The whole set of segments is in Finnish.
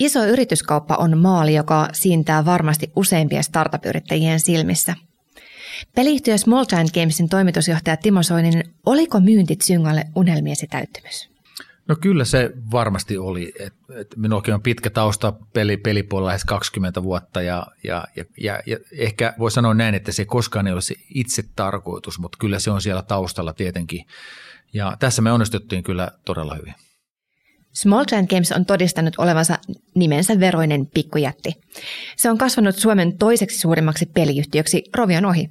Iso yrityskauppa on maali, joka siintää varmasti useimpien startup-yrittäjien silmissä. Peliyhtiö Small Giant Gamesin toimitusjohtaja Timo Soininen, oliko myyntit Syngalle unelmiesi täyttymys? No kyllä se varmasti oli. Et, et minullakin on pitkä tausta peli, pelipuolella lähes 20 vuotta ja, ja, ja, ja, ja ehkä voi sanoa näin, että se koskaan ei ole se itse tarkoitus, mutta kyllä se on siellä taustalla tietenkin. Ja tässä me onnistuttiin kyllä todella hyvin. Small Giant Games on todistanut olevansa nimensä veroinen pikkujätti. Se on kasvanut Suomen toiseksi suurimmaksi peliyhtiöksi Rovion ohi.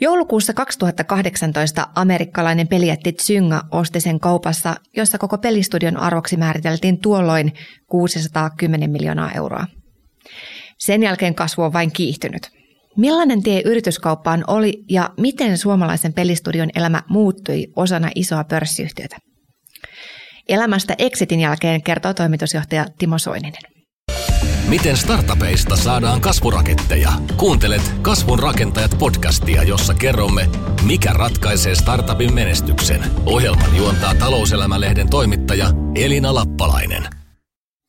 Joulukuussa 2018 amerikkalainen pelijätti Zynga osti sen kaupassa, jossa koko pelistudion arvoksi määriteltiin tuolloin 610 miljoonaa euroa. Sen jälkeen kasvu on vain kiihtynyt. Millainen tie yrityskauppaan oli ja miten suomalaisen pelistudion elämä muuttui osana isoa pörssiyhtiötä? Elämästä Exitin jälkeen kertoo toimitusjohtaja Timo Soininen. Miten startupeista saadaan kasvuraketteja? Kuuntelet Kasvun rakentajat podcastia, jossa kerromme, mikä ratkaisee startupin menestyksen. Ohjelman juontaa talouselämälehden toimittaja Elina Lappalainen.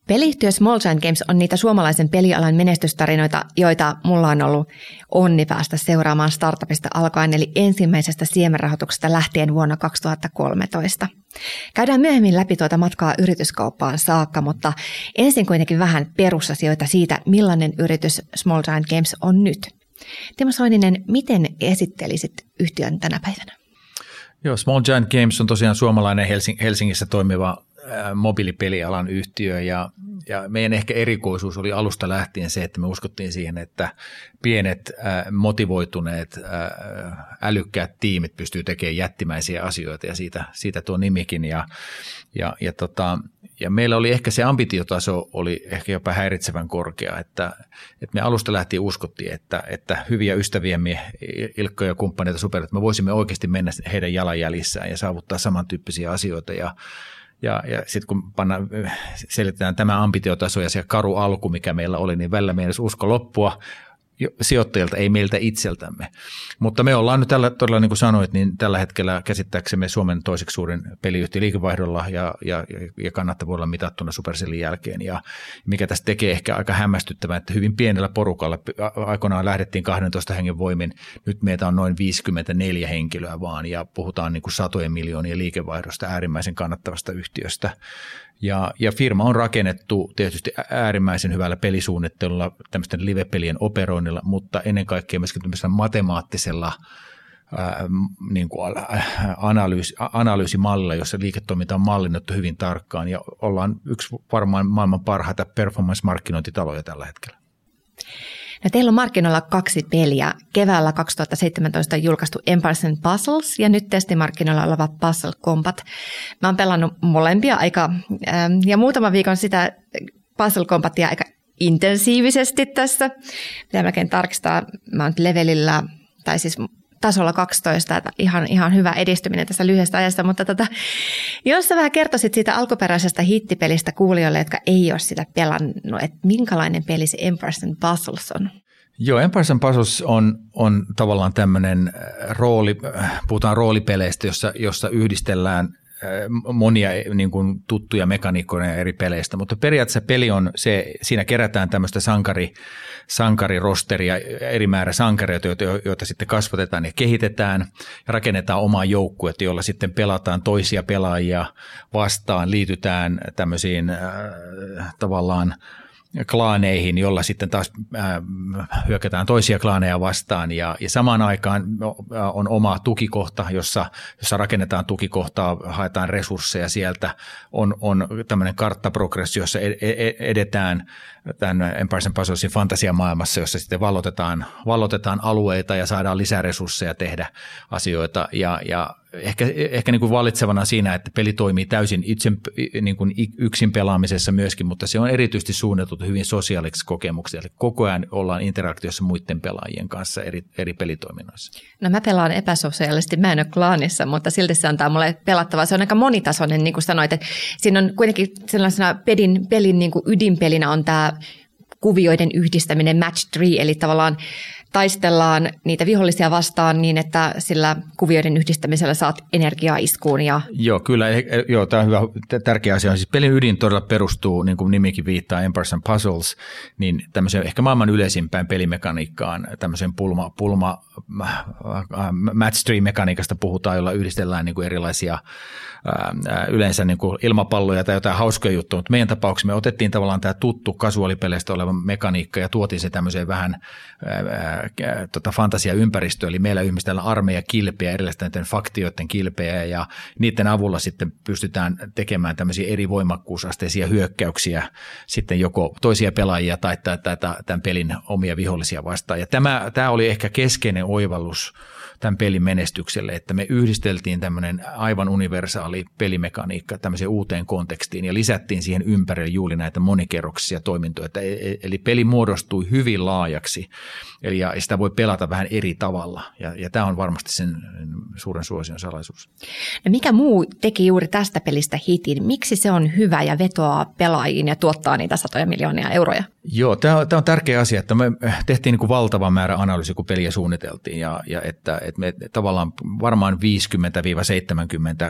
Peliyhtiö Small Giant Games on niitä suomalaisen pelialan menestystarinoita, joita mulla on ollut onni päästä seuraamaan startupista alkaen, eli ensimmäisestä siemenrahoituksesta lähtien vuonna 2013. Käydään myöhemmin läpi tuota matkaa yrityskauppaan saakka, mutta ensin kuitenkin vähän perusasioita siitä, millainen yritys Small Giant Games on nyt. Timo Soininen, miten esittelisit yhtiön tänä päivänä? Joo, Small Giant Games on tosiaan suomalainen Helsingissä toimiva mobiilipelialan yhtiö ja, ja meidän ehkä erikoisuus oli alusta lähtien se, että me uskottiin siihen, että pienet motivoituneet älykkäät tiimit pystyy tekemään jättimäisiä asioita ja siitä, siitä tuo nimikin ja, ja, ja, tota, ja meillä oli ehkä se ambitiotaso oli ehkä jopa häiritsevän korkea, että, että me alusta lähtien uskottiin, että, että hyviä ystäviämme, Ilkko ja kumppaneita super, että me voisimme oikeasti mennä heidän jalanjäljissään ja saavuttaa samantyyppisiä asioita ja ja, ja sitten kun panna, selitetään tämä ambitiotaso ja se karu alku, mikä meillä oli, niin välillä meidän usko loppua sijoittajilta, ei meiltä itseltämme. Mutta me ollaan nyt tällä, todella, niin kuin sanoit, niin tällä hetkellä käsittääksemme Suomen toiseksi suurin peliyhtiö liikevaihdolla ja, ja, ja kannattavuudella mitattuna Supercellin jälkeen. Ja mikä tästä tekee ehkä aika hämmästyttävää, että hyvin pienellä porukalla, aikoinaan lähdettiin 12 hengen voimin, nyt meitä on noin 54 henkilöä vaan ja puhutaan niin kuin satojen miljoonien liikevaihdosta äärimmäisen kannattavasta yhtiöstä. Ja, ja firma on rakennettu tietysti äärimmäisen hyvällä pelisuunnittelulla, tämmöisten live-pelien operoinnilla, mutta ennen kaikkea myöskin tämmöisellä matemaattisella ää, niin kuin analyysi, analyysimallilla, jossa liiketoiminta on mallinnettu hyvin tarkkaan ja ollaan yksi varmaan maailman parhaita performance-markkinointitaloja tällä hetkellä. No, teillä on markkinoilla kaksi peliä. Keväällä 2017 julkaistu Empires and Puzzles ja nyt testimarkkinoilla oleva Puzzle Combat. Mä oon pelannut molempia aika, ähm, ja muutama viikon sitä Puzzle Combatia aika intensiivisesti tässä. Pitää melkein tarkistaa, mä oon levelillä, tai siis tasolla 12, että ihan, ihan hyvä edistyminen tässä lyhyestä ajasta, mutta tota, jos sä vähän kertoisit siitä alkuperäisestä hittipelistä kuulijoille, jotka ei ole sitä pelannut, että minkälainen peli se Empires and Puzzles on? Joo, Empires and Puzzles on, on tavallaan tämmöinen äh, rooli, äh, puhutaan roolipeleistä, jossa, jossa yhdistellään monia niin kuin tuttuja mekaniikkoja eri peleistä, mutta periaatteessa peli on se, siinä kerätään tämmöistä sankari, sankarirosteria, eri määrä sankareita, joita, joita sitten kasvatetaan ja kehitetään ja rakennetaan omaa joukkuetta, jolla sitten pelataan toisia pelaajia vastaan, liitytään tämmöisiin äh, tavallaan – klaaneihin, jolla sitten taas hyökätään toisia klaaneja vastaan. Ja, ja samaan aikaan on oma tukikohta, jossa, jossa rakennetaan tukikohtaa, haetaan resursseja sieltä, on, on tämmöinen karttaprogressio, jossa e, e, edetään tämän Empires and Puzzlesin fantasiamaailmassa, jossa sitten vallotetaan, vallotetaan alueita ja saadaan lisää resursseja tehdä asioita. Ja, ja ehkä, ehkä niin kuin valitsevana siinä, että peli toimii täysin itse, niin kuin yksin pelaamisessa myöskin, mutta se on erityisesti suunniteltu hyvin sosiaaliseksi kokemuksiksi. Eli koko ajan ollaan interaktiossa muiden pelaajien kanssa eri, eri pelitoiminnoissa. No mä pelaan epäsosiaalisesti, mä en ole klaanissa, mutta silti se antaa mulle pelattavaa. Se on aika monitasoinen, niin kuin sanoit, että siinä on kuitenkin sellaisena pelin, pelin niin kuin ydinpelinä on tämä kuvioiden yhdistäminen match tree, eli tavallaan taistellaan niitä vihollisia vastaan niin, että sillä kuvioiden yhdistämisellä saat energiaa iskuun. Ja... Joo, kyllä. Eh, eh, joo, tämä on hyvä, tärkeä asia. Siis pelin ydin todella perustuu, niin kuin nimikin viittaa, Empires and Puzzles, niin tämmöiseen ehkä maailman yleisimpään pelimekaniikkaan, tämmöiseen pulma, pulma äh, match-tree-mekaniikasta puhutaan, jolla yhdistellään niin kuin erilaisia yleensä niin kuin ilmapalloja tai jotain hauskoja juttuja, mutta meidän tapauksessa me otettiin tavallaan tämä tuttu kasuaalipeleistä oleva mekaniikka ja tuotiin se tämmöiseen vähän tota fantasiaympäristöön, eli meillä yhdistellään armeija kilpeä, erilaisten faktioiden kilpeä ja niiden avulla sitten pystytään tekemään tämmöisiä eri voimakkuusasteisia hyökkäyksiä sitten joko toisia pelaajia tai tämän pelin omia vihollisia vastaan. Ja tämä, tämä oli ehkä keskeinen oivallus tämän pelin menestykselle, että me yhdisteltiin tämmöinen aivan universaali pelimekaniikka tämmöiseen uuteen kontekstiin ja lisättiin siihen ympärille juuri näitä monikerroksisia toimintoja. E, e, eli peli muodostui hyvin laajaksi eli ja sitä voi pelata vähän eri tavalla ja, ja tämä on varmasti sen suuren suosion salaisuus. No mikä muu teki juuri tästä pelistä hitin? Miksi se on hyvä ja vetoaa pelaajiin ja tuottaa niitä satoja miljoonia euroja? Joo, tämä on, tämä on tärkeä asia, että me tehtiin niin kuin valtava määrä analyysiä, kun peliä suunniteltiin ja, ja että, että me tavallaan varmaan 50-70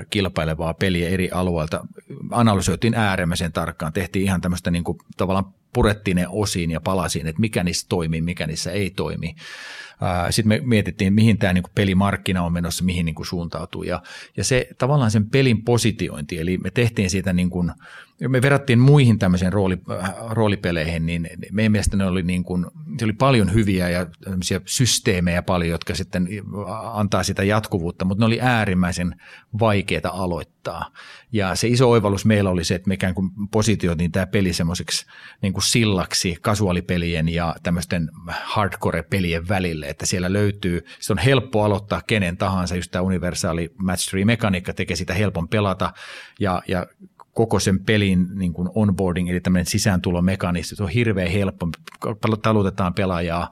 kilpailevaa peliä eri alueilta analysoitiin äärimmäisen tarkkaan. Tehtiin ihan tämmöistä niin kuin, tavallaan purettiin ne osiin ja palasiin, että mikä niissä toimii, mikä niissä ei toimi. Sitten me mietittiin, mihin tämä niin pelimarkkina on menossa, mihin niin suuntautuu. Ja, ja se tavallaan sen pelin positiointi, eli me tehtiin siitä niin kuin, me verrattiin muihin tämmöisiin rooli, äh, roolipeleihin, niin meidän mielestä ne oli, niin kuin, se oli paljon hyviä ja systeemejä paljon, jotka sitten antaa sitä jatkuvuutta, mutta ne oli äärimmäisen vaikeita aloittaa. Ja se iso oivallus meillä oli se, että me ikään kuin positioitiin tämä peli semmoiseksi niin kuin sillaksi kasuaalipelien ja tämmöisten hardcore-pelien välille, että siellä löytyy, se on helppo aloittaa kenen tahansa, just tämä universaali match tree mekaniikka tekee sitä helpon pelata ja, ja koko sen pelin niin kuin onboarding, eli tämmöinen sisääntulomekanismi, se on hirveän helppo, talutetaan pelaajaa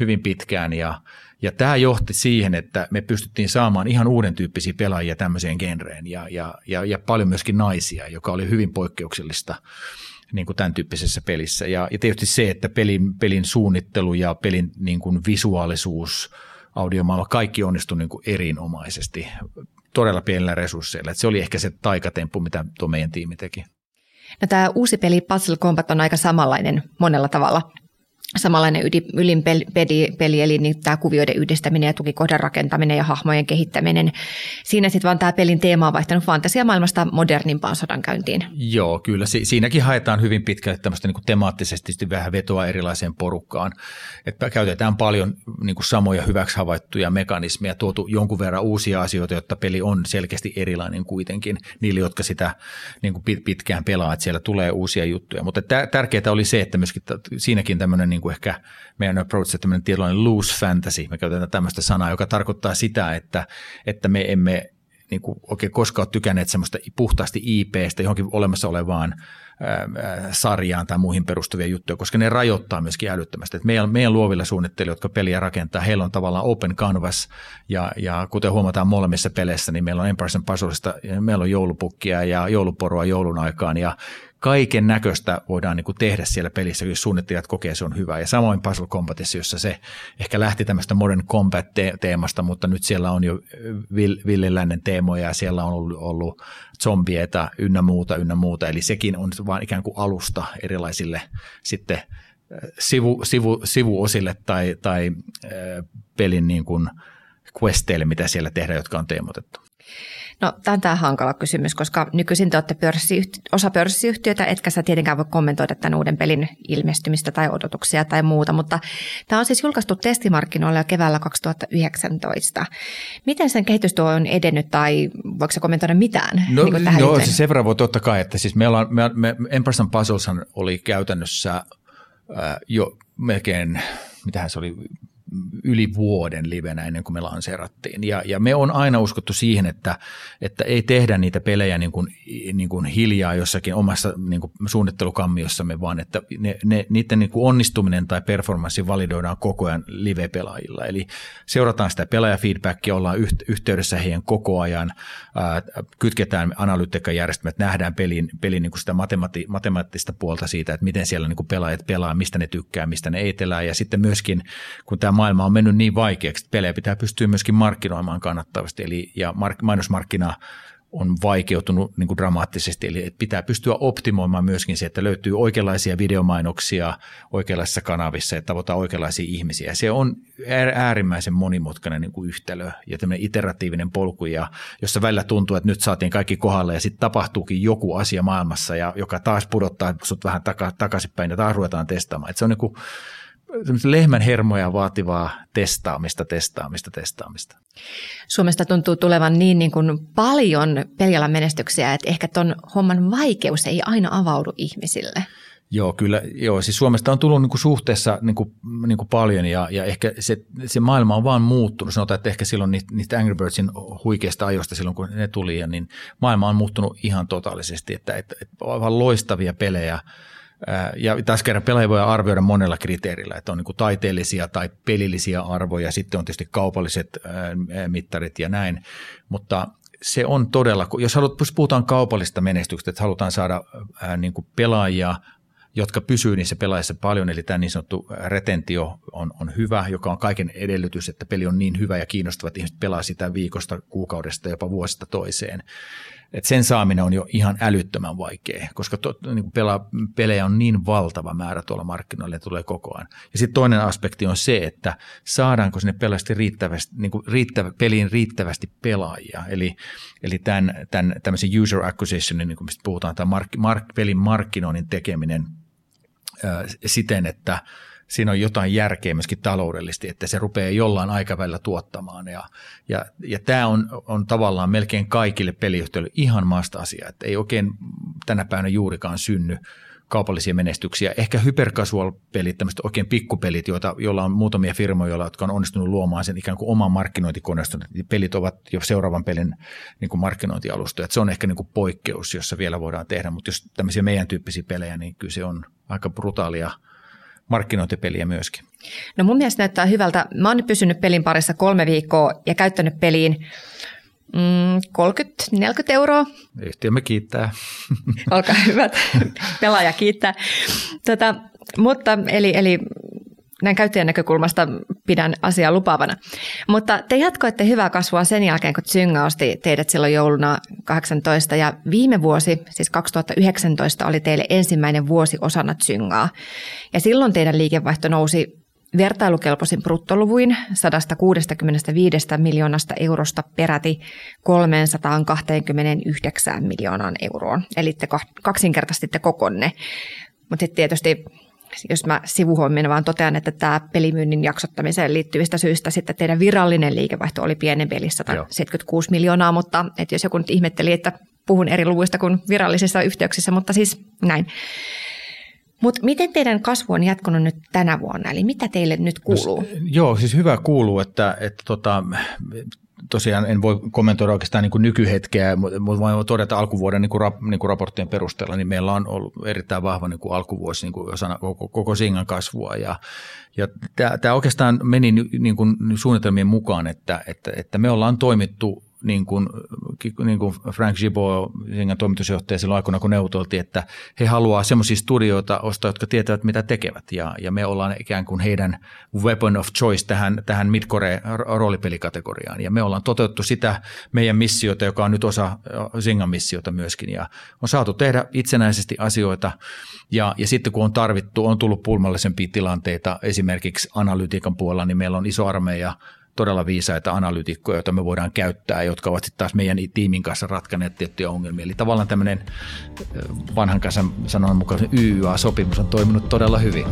hyvin pitkään ja, ja tämä johti siihen, että me pystyttiin saamaan ihan uuden tyyppisiä pelaajia tämmöiseen genreen ja, ja, ja, ja paljon myöskin naisia, joka oli hyvin poikkeuksellista niin kuin tämän tyyppisessä pelissä. Ja, ja tietysti se, että pelin, pelin suunnittelu ja pelin niin kuin visuaalisuus, audiomaailma, kaikki onnistui niin kuin erinomaisesti todella pienillä resursseilla. Että se oli ehkä se taikatemppu, mitä tuo meidän tiimi teki. No, tämä uusi peli Puzzle Combat on aika samanlainen monella tavalla samanlainen ylin peli, peli, eli niin tämä kuvioiden yhdistäminen ja tukikohdan rakentaminen ja hahmojen kehittäminen. Siinä sitten vaan tämä pelin teema on vaihtanut fantasiamaailmasta modernimpaan sodankäyntiin. Joo, kyllä. Si- siinäkin haetaan hyvin pitkälle tämmöistä niin temaattisesti vähän vetoa erilaiseen porukkaan. Että käytetään paljon niin kuin samoja hyväksi havaittuja mekanismeja, tuotu jonkun verran uusia asioita, jotta peli on selkeästi erilainen kuitenkin niille, jotka sitä niin kuin pitkään pelaa, että siellä tulee uusia juttuja. Mutta tärkeää oli se, että myöskin siinäkin tämmöinen niin kuin ehkä meidän approach, että tämmöinen tietynlainen loose fantasy, me käytetään tämmöistä sanaa, joka tarkoittaa sitä, että, että me emme niin kuin oikein koskaan ole tykänneet semmoista puhtaasti IPstä johonkin olemassa olevaan sarjaan tai muihin perustuvia juttuja, koska ne rajoittaa myöskin älyttömästi. Et meidän, meidän luovilla suunnittelijoilla, jotka peliä rakentaa, heillä on tavallaan open canvas ja, ja kuten huomataan molemmissa peleissä, niin meillä on Empires Puzzlesta, meillä on joulupukkia ja jouluporoa joulun aikaan ja kaiken näköistä voidaan niin kuin tehdä siellä pelissä, jos suunnittelijat kokee, se on hyvä. Ja samoin Puzzle Combatissa, jossa se ehkä lähti tämmöistä Modern Combat-teemasta, mutta nyt siellä on jo villilännen teemoja ja siellä on ollut, ollut zombieita ynnä muuta, ynnä muuta. Eli sekin on vain ikään kuin alusta erilaisille sitten äh, sivu, sivu, sivuosille tai, tai äh, pelin niin kuin questeille, mitä siellä tehdään, jotka on teemotettu. No, tämä on tämä hankala kysymys, koska nykyisin te olette pörssiyhti- osa pörssiyhtiötä, etkä sä tietenkään voi kommentoida tämän uuden pelin ilmestymistä tai odotuksia tai muuta, mutta tämä on siis julkaistu testimarkkinoilla jo keväällä 2019. Miten sen kehitystyö on edennyt tai voiko se kommentoida mitään? No, niin tähän no siis sen verran voi totta kai, että siis meillä on, me, me, Empress Puzzleshan oli käytännössä äh, jo melkein, mitähän se oli, yli vuoden livenä ennen kuin me lanseerattiin. Ja, ja me on aina uskottu siihen, että, että ei tehdä niitä pelejä niin kuin, niin kuin hiljaa jossakin omassa niin kuin suunnittelukammiossamme, vaan että ne, ne, niiden niin kuin onnistuminen tai performanssi validoidaan koko ajan live-pelaajilla. Eli seurataan sitä pelaajafeedbackia, ollaan yhteydessä heidän koko ajan, ää, kytketään analytiikkajärjestelmät, nähdään pelin, pelin niin kuin sitä matemati, matemaattista puolta siitä, että miten siellä niin kuin pelaajat pelaa, mistä ne tykkää, mistä ne ei. Ja sitten myöskin, kun tämä maailma on mennyt niin vaikeaksi, että pelejä pitää pystyä myöskin markkinoimaan kannattavasti. Eli, ja mark, mainosmarkkina on vaikeutunut niin kuin dramaattisesti, eli pitää pystyä optimoimaan myöskin se, että löytyy oikeanlaisia videomainoksia oikeanlaisissa kanavissa ja tavoittaa oikeanlaisia ihmisiä. Se on äärimmäisen monimutkainen niin kuin yhtälö ja tämmöinen iteratiivinen polku, ja jossa välillä tuntuu, että nyt saatiin kaikki kohdalle ja sitten tapahtuukin joku asia maailmassa, ja joka taas pudottaa sut vähän taka, takaisinpäin ja taas ruvetaan testaamaan. Et se on niin kuin lehmän hermoja vaativaa testaamista, testaamista, testaamista. Suomesta tuntuu tulevan niin, niin kuin paljon pelialan menestyksiä, että ehkä tuon homman vaikeus ei aina avaudu ihmisille. Joo, kyllä. Joo, siis Suomesta on tullut niin kuin suhteessa niin kuin, niin kuin paljon ja, ja ehkä se, se maailma on vaan muuttunut. Sanotaan, että ehkä silloin niistä, niistä Angry Birdsin huikeista ajoista silloin, kun ne tuli, ja niin maailma on muuttunut ihan totaalisesti, että, että, että aivan loistavia pelejä – ja tässä kerran pelaaja voi arvioida monella kriteerillä, että on niin taiteellisia tai pelillisiä arvoja, sitten on tietysti kaupalliset mittarit ja näin, mutta se on todella, jos, haluat, puhutaan kaupallista menestyksestä, että halutaan saada niin pelaajia, jotka pysyy niissä pelaajissa paljon, eli tämä niin sanottu retentio on, on hyvä, joka on kaiken edellytys, että peli on niin hyvä ja kiinnostava, että ihmiset pelaa sitä viikosta, kuukaudesta, jopa vuosista toiseen. Et sen saaminen on jo ihan älyttömän vaikea, koska to, niin pela, pelejä on niin valtava määrä tuolla markkinoilla ja tulee koko ajan. Ja sitten toinen aspekti on se, että saadaanko sinne pelasti riittävästi, niin kuin riittävä, peliin riittävästi pelaajia. Eli, eli tämän, tämän tämmöisen user acquisitionin, niin kuin mistä puhutaan, tämän mark, mark, pelin markkinoinnin tekeminen ää, siten, että – siinä on jotain järkeä myöskin taloudellisesti, että se rupeaa jollain aikavälillä tuottamaan. Ja, ja, ja tämä on, on tavallaan melkein kaikille peliyhtiöille ihan maasta asia, että ei oikein tänä päivänä juurikaan synny kaupallisia menestyksiä. Ehkä hypercasual-pelit, tämmöiset oikein pikkupelit, joita, joilla on muutamia firmoja, jotka on onnistunut luomaan sen ikään kuin oman markkinointikoneiston. Pelit ovat jo seuraavan pelin niin kuin markkinointialustoja. se on ehkä niin kuin poikkeus, jossa vielä voidaan tehdä, mutta jos tämmöisiä meidän tyyppisiä pelejä, niin kyllä se on aika brutaalia – markkinointipeliä myöskin. No mun mielestä näyttää hyvältä. Mä oon nyt pysynyt pelin parissa kolme viikkoa ja käyttänyt peliin mm, 30-40 euroa. Yhtiömme kiittää. Olkaa hyvät. Pelaaja kiittää. Tota, mutta eli, eli näin käyttäjän näkökulmasta pidän asiaa lupaavana. Mutta te jatkoitte hyvää kasvua sen jälkeen, kun Tsynga osti teidät silloin jouluna 18 ja viime vuosi, siis 2019, oli teille ensimmäinen vuosi osana Tsyngaa. Ja silloin teidän liikevaihto nousi vertailukelpoisin bruttoluvuin 165 miljoonasta eurosta peräti 329 miljoonaan euroon. Eli te kaksinkertaistitte kokonne. Mutta sitten tietysti jos mä sivuhuomioon vaan totean, että tämä pelimyynnin jaksottamiseen liittyvistä syistä sitten teidän virallinen liikevaihto oli pienen pelissä 176 miljoonaa, mutta että jos joku nyt ihmetteli, että puhun eri luvuista kuin virallisissa yhteyksissä, mutta siis näin. Mutta miten teidän kasvu on jatkunut nyt tänä vuonna, eli mitä teille nyt no kuuluu? No, joo, siis hyvä kuuluu, että, että tota, tosiaan en voi kommentoida oikeastaan niin kuin nykyhetkeä, mutta voin todeta alkuvuoden niin kuin rap, niin kuin raporttien perusteella, niin meillä on ollut erittäin vahva niin kuin alkuvuosi niin kuin osana koko, koko Singan kasvua. Ja, ja tämä, tämä oikeastaan meni niin kuin suunnitelmien mukaan, että, että, että me ollaan toimittu niin kuin, niin kuin Frank Gibo, Singan toimitusjohtaja silloin aikoina, kun neuvoteltiin, että he haluaa semmoisia studioita ostaa, jotka tietävät, mitä tekevät. Ja, ja me ollaan ikään kuin heidän weapon of choice tähän, tähän midcore roolipelikategoriaan. Ja me ollaan toteutettu sitä meidän missiota, joka on nyt osa Singan missiota myöskin. Ja on saatu tehdä itsenäisesti asioita. Ja, ja sitten kun on tarvittu, on tullut pulmallisempia tilanteita, esimerkiksi analytiikan puolella, niin meillä on iso armeija todella viisaita analytikkoja, joita me voidaan käyttää, jotka ovat sitten taas meidän tiimin kanssa ratkaneet tiettyjä ongelmia. Eli tavallaan tämmöinen vanhan kanssa sanon mukaan YYA-sopimus on toiminut todella hyvin.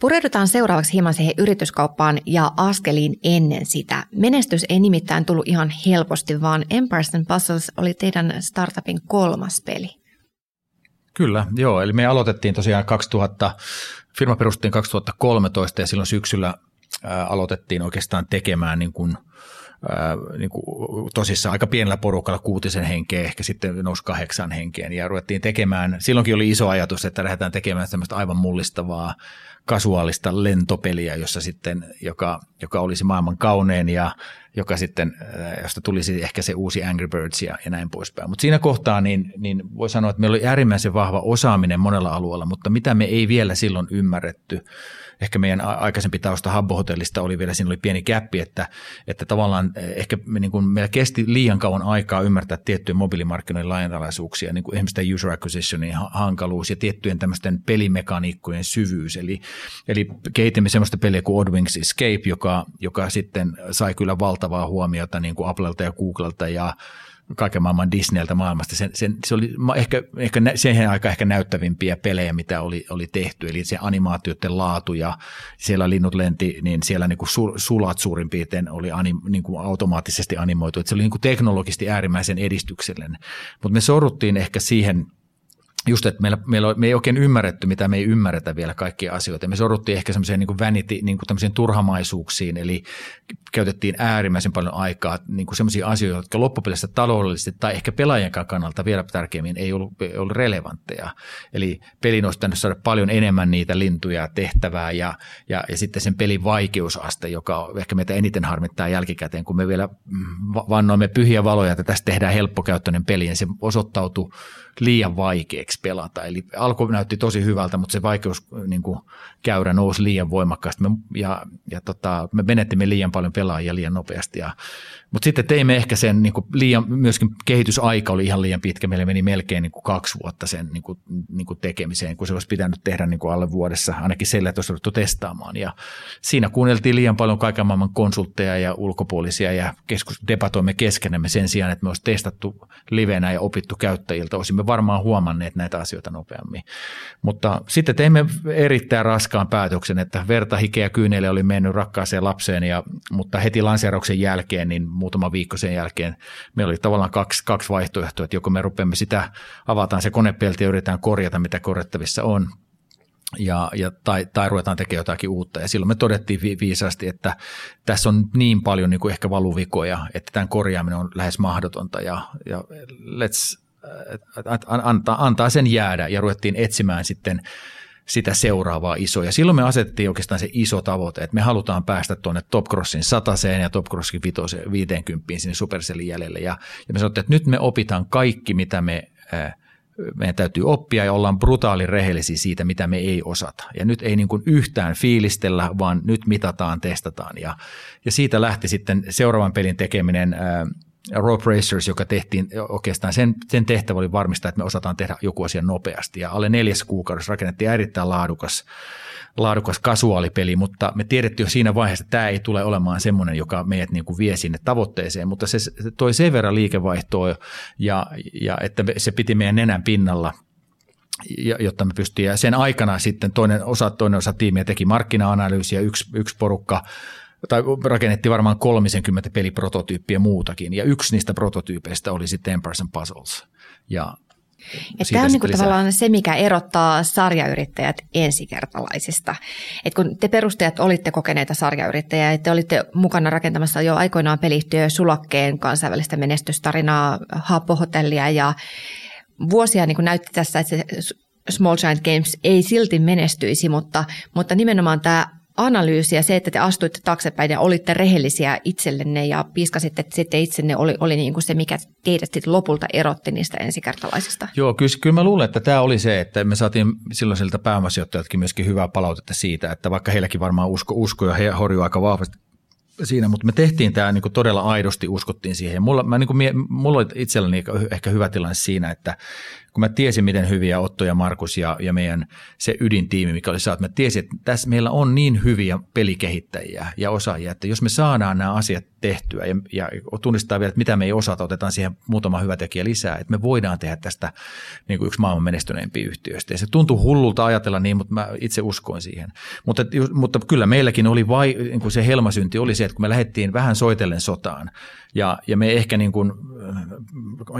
Pureudutaan seuraavaksi hieman siihen yrityskauppaan ja askeliin ennen sitä. Menestys ei nimittäin tullut ihan helposti, vaan Empires and Puzzles oli teidän startupin kolmas peli. Kyllä, joo. Eli me aloitettiin tosiaan 2000, firma perustettiin 2013 ja silloin syksyllä ää, aloitettiin oikeastaan tekemään niin kuin – niin kuin tosissaan aika pienellä porukalla kuutisen henkeä, ehkä sitten nousi kahdeksan henkeen ja ruvettiin tekemään, silloinkin oli iso ajatus, että lähdetään tekemään semmoista aivan mullistavaa kasuaalista lentopeliä, jossa sitten, joka, joka olisi maailman kaunein ja joka sitten, äh, josta tulisi ehkä se uusi Angry Birds ja, ja näin poispäin. Mutta siinä kohtaa niin, niin voi sanoa, että meillä oli äärimmäisen vahva osaaminen monella alueella, mutta mitä me ei vielä silloin ymmärretty, ehkä meidän aikaisempi tausta Habbo Hotellista oli vielä, siinä oli pieni käppi, että, että tavallaan eh, ehkä me, niin kuin meillä kesti liian kauan aikaa ymmärtää tiettyjä mobiilimarkkinoiden laajentalaisuuksia, niin kuin esimerkiksi user acquisitionin hankaluus ja tiettyjen tämmöisten pelimekaniikkojen syvyys. Eli, eli kehitimme semmoista peliä kuin Oddwings Escape, joka, joka sitten sai kyllä valtavaa huomiota niin kuin Applelta ja Googlelta ja kaiken maailman Disneyltä maailmasta. Sen, sen, se oli ehkä, ehkä siihen aikaan ehkä näyttävimpiä pelejä, mitä oli, oli tehty, eli se animaatioiden laatu ja siellä linnut lenti, niin siellä niin kuin sulat suurin piirtein oli anim, niin kuin automaattisesti animoitu. Että se oli niin kuin teknologisesti äärimmäisen edistyksellinen, mutta me sorruttiin ehkä siihen – just, että meillä, meillä, me ei oikein ymmärretty, mitä me ei ymmärretä vielä kaikkia asioita. Me sorruttiin ehkä semmoiseen niin vanity, niin kuin turhamaisuuksiin, eli käytettiin äärimmäisen paljon aikaa niin kuin semmoisia asioita, jotka loppupeleissä taloudellisesti tai ehkä pelaajan kannalta vielä tärkeimmin ei ollut, ei ollut relevantteja. Eli pelin olisi pitänyt saada paljon enemmän niitä lintuja tehtävää ja, ja, ja sitten sen pelin vaikeusaste, joka ehkä meitä eniten harmittaa jälkikäteen, kun me vielä vannoimme pyhiä valoja, että tästä tehdään helppokäyttöinen peli, ja se osoittautui liian vaikeaksi pelata. Eli alku näytti tosi hyvältä, mutta se vaikeus niin kuin, käyrä nousi liian voimakkaasti me, ja, ja tota, me menettimme liian paljon pelaajia liian nopeasti. Ja, mutta sitten teimme ehkä sen niin kuin liian, myöskin kehitysaika oli ihan liian pitkä. Meillä meni melkein niin kuin kaksi vuotta sen niin kuin, niin kuin tekemiseen, kun se olisi pitänyt tehdä niin kuin alle vuodessa, ainakin sillä, että olisi testaamaan. Ja siinä kuunneltiin liian paljon kaiken maailman konsultteja ja ulkopuolisia ja keskus, debatoimme keskenemme sen sijaan, että me olisi testattu livenä ja opittu käyttäjiltä. Olisimme varmaan huomanneet näitä asioita nopeammin. Mutta sitten teimme erittäin raskaan päätöksen, että verta, hikeä kyyneille oli mennyt rakkaaseen lapseen, ja, mutta heti lanseerauksen jälkeen, niin muutama viikko sen jälkeen, meillä oli tavallaan kaksi, kaksi vaihtoehtoa, että joko me rupeamme sitä, avataan se konepelti ja yritetään korjata, mitä korjattavissa on, ja, ja, tai, tai ruvetaan tekemään jotakin uutta. Ja silloin me todettiin vi, viisaasti, että tässä on niin paljon niin kuin ehkä valuvikoja, että tämän korjaaminen on lähes mahdotonta. Ja, ja let's antaa, antaa sen jäädä. Ja ruvettiin etsimään sitten sitä seuraavaa isoa. Ja silloin me asettiin oikeastaan se iso tavoite, että me halutaan päästä tuonne Top Crossin sataseen ja Top Crossin 50 sinne Supercellin jäljelle. Ja, ja me sanottiin, että nyt me opitaan kaikki, mitä me meidän täytyy oppia ja ollaan brutaali rehellisiä siitä, mitä me ei osata. Ja nyt ei niin kuin yhtään fiilistellä, vaan nyt mitataan, testataan. Ja, ja siitä lähti sitten seuraavan pelin tekeminen Rope Racers, joka tehtiin oikeastaan, sen, sen tehtävä oli varmistaa, että me osataan tehdä joku asia nopeasti. Ja alle neljäs kuukaudessa rakennettiin erittäin laadukas, laadukas kasuaalipeli, mutta me tiedettiin jo siinä vaiheessa, että tämä ei tule olemaan semmoinen, joka meidät niin kuin vie sinne tavoitteeseen, mutta se, se toi sen verran liikevaihtoa ja, ja että se piti meidän nenän pinnalla – jotta me pystymme. Ja sen aikana sitten toinen osa, toinen osa tiimiä teki markkina-analyysiä, yksi, yksi porukka tai rakennettiin varmaan 30 peliprototyyppiä muutakin, ja yksi niistä prototyypeistä oli sitten Empires and Puzzles. Ja ja tämä on niinku tavallaan se, mikä erottaa sarjayrittäjät ensikertalaisista. Et kun te perustajat olitte kokeneita sarjayrittäjiä, te olitte mukana rakentamassa jo aikoinaan peliyhtiö Sulakkeen kansainvälistä menestystarinaa, Happo-hotellia ja vuosia niin näytti tässä, että se Small Giant Games ei silti menestyisi, mutta, mutta nimenomaan tämä analyysi ja se, että te astuitte taaksepäin ja olitte rehellisiä itsellenne ja piiskasitte sitten itsenne, oli, oli niin kuin se, mikä teidät sitten lopulta erotti niistä ensikertalaisista. Joo, kyllä, kyllä mä luulen, että tämä oli se, että me saatiin silloisilta pääomasijoittajatkin myöskin hyvää palautetta siitä, että vaikka heilläkin varmaan usko, usko ja he horjuu aika vahvasti siinä, mutta me tehtiin tämä niin todella aidosti, uskottiin siihen. Mulla, mä, niin kuin, mulla oli itselläni ehkä hyvä tilanne siinä, että kun mä tiesin, miten hyviä Otto ja Markus ja, ja meidän se ydintiimi, mikä oli saatu, mä tiesin, että tässä meillä on niin hyviä pelikehittäjiä ja osaajia, että jos me saadaan nämä asiat tehtyä ja, ja tunnistaa vielä, että mitä me ei osata, otetaan siihen muutama hyvä tekijä lisää, että me voidaan tehdä tästä niin kuin yksi maailman menestyneempiä yhtiöistä. Ja se tuntui hullulta ajatella niin, mutta mä itse uskoin siihen. Mutta, mutta kyllä meilläkin oli vai, niin kuin se helmasynti oli se, että kun me lähdettiin vähän soitellen sotaan ja, ja me ehkä niin kuin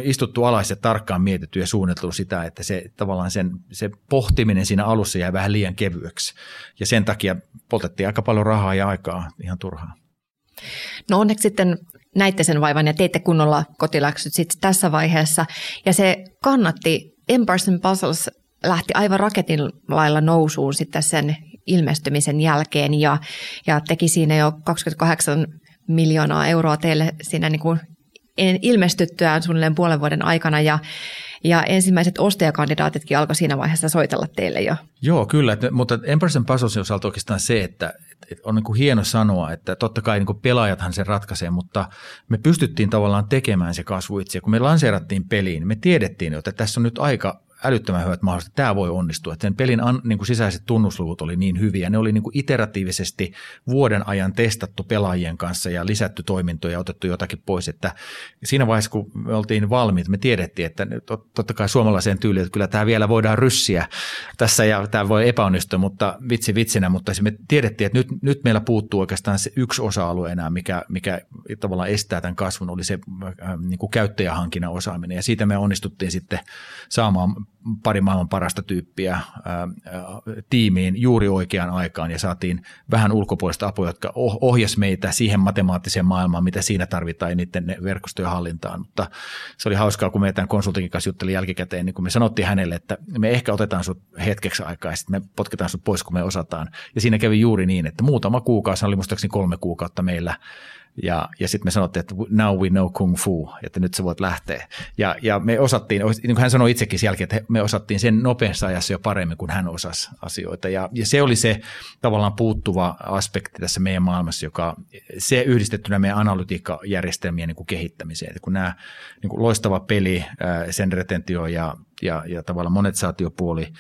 istuttu alas ja tarkkaan mietitty ja suunniteltu sitä, että se tavallaan sen, se pohtiminen siinä alussa jäi vähän liian kevyeksi. Ja sen takia poltettiin aika paljon rahaa ja aikaa ihan turhaan. No onneksi sitten näitte sen vaivan ja teitte kunnolla kotiläksyt sitten tässä vaiheessa. Ja se kannatti, Empires and Puzzles lähti aivan raketin lailla nousuun sitten sen ilmestymisen jälkeen ja, ja teki siinä jo 28 miljoonaa euroa teille siinä niin kuin ilmestyttyään suunnilleen puolen vuoden aikana ja, ja ensimmäiset ostajakandidaatitkin alkoi siinä vaiheessa soitella teille jo. Joo, kyllä, että, mutta Emperorsen Puzzlesin osalta oikeastaan se, että, että on niin kuin hieno sanoa, että totta kai niin kuin pelaajathan sen ratkaisee, mutta me pystyttiin tavallaan tekemään se kasvu itse. Kun me lanseerattiin peliin, me tiedettiin, että tässä on nyt aika älyttömän hyvät mahdollisuudet, tämä voi onnistua. Että sen pelin an, niin kuin sisäiset tunnusluvut oli niin hyviä. Ne oli niin kuin iteratiivisesti vuoden ajan testattu pelaajien kanssa ja lisätty toimintoja ja otettu jotakin pois. Että siinä vaiheessa, kun me oltiin valmiit, me tiedettiin, että totta kai suomalaiseen tyyliin, että kyllä tämä vielä voidaan ryssiä tässä ja tämä voi epäonnistua, mutta vitsi vitsinä, mutta me tiedettiin, että nyt, nyt meillä puuttuu oikeastaan se yksi osa-alue enää, mikä, mikä tavallaan estää tämän kasvun, oli se äh, niin kuin käyttäjähankinnan osaaminen ja siitä me onnistuttiin sitten saamaan pari maailman parasta tyyppiä ää, tiimiin juuri oikeaan aikaan ja saatiin vähän ulkopuolista apua, jotka ohjas meitä siihen matemaattiseen maailmaan, mitä siinä tarvitaan ja niiden verkostojen hallintaan. Mutta se oli hauskaa, kun me tämän konsultinkin kanssa juttelin jälkikäteen, niin kun me sanottiin hänelle, että me ehkä otetaan sut hetkeksi aikaa ja sitten me potketaan sut pois, kun me osataan. Ja siinä kävi juuri niin, että muutama kuukausi, oli muistaakseni kolme kuukautta meillä ja, ja sitten me sanottiin, että now we know kung fu, että nyt sä voit lähteä. Ja, ja me osattiin, niin kuin hän sanoi itsekin jälkeen, että me osattiin sen nopeassa ajassa jo paremmin kuin hän osasi asioita. Ja, ja se oli se tavallaan puuttuva aspekti tässä meidän maailmassa, joka se yhdistettynä meidän analytiikkajärjestelmien niin kuin kehittämiseen. Että kun nämä niin kuin loistava peli, sen retentio ja, ja, ja tavallaan monetisaatiopuoli,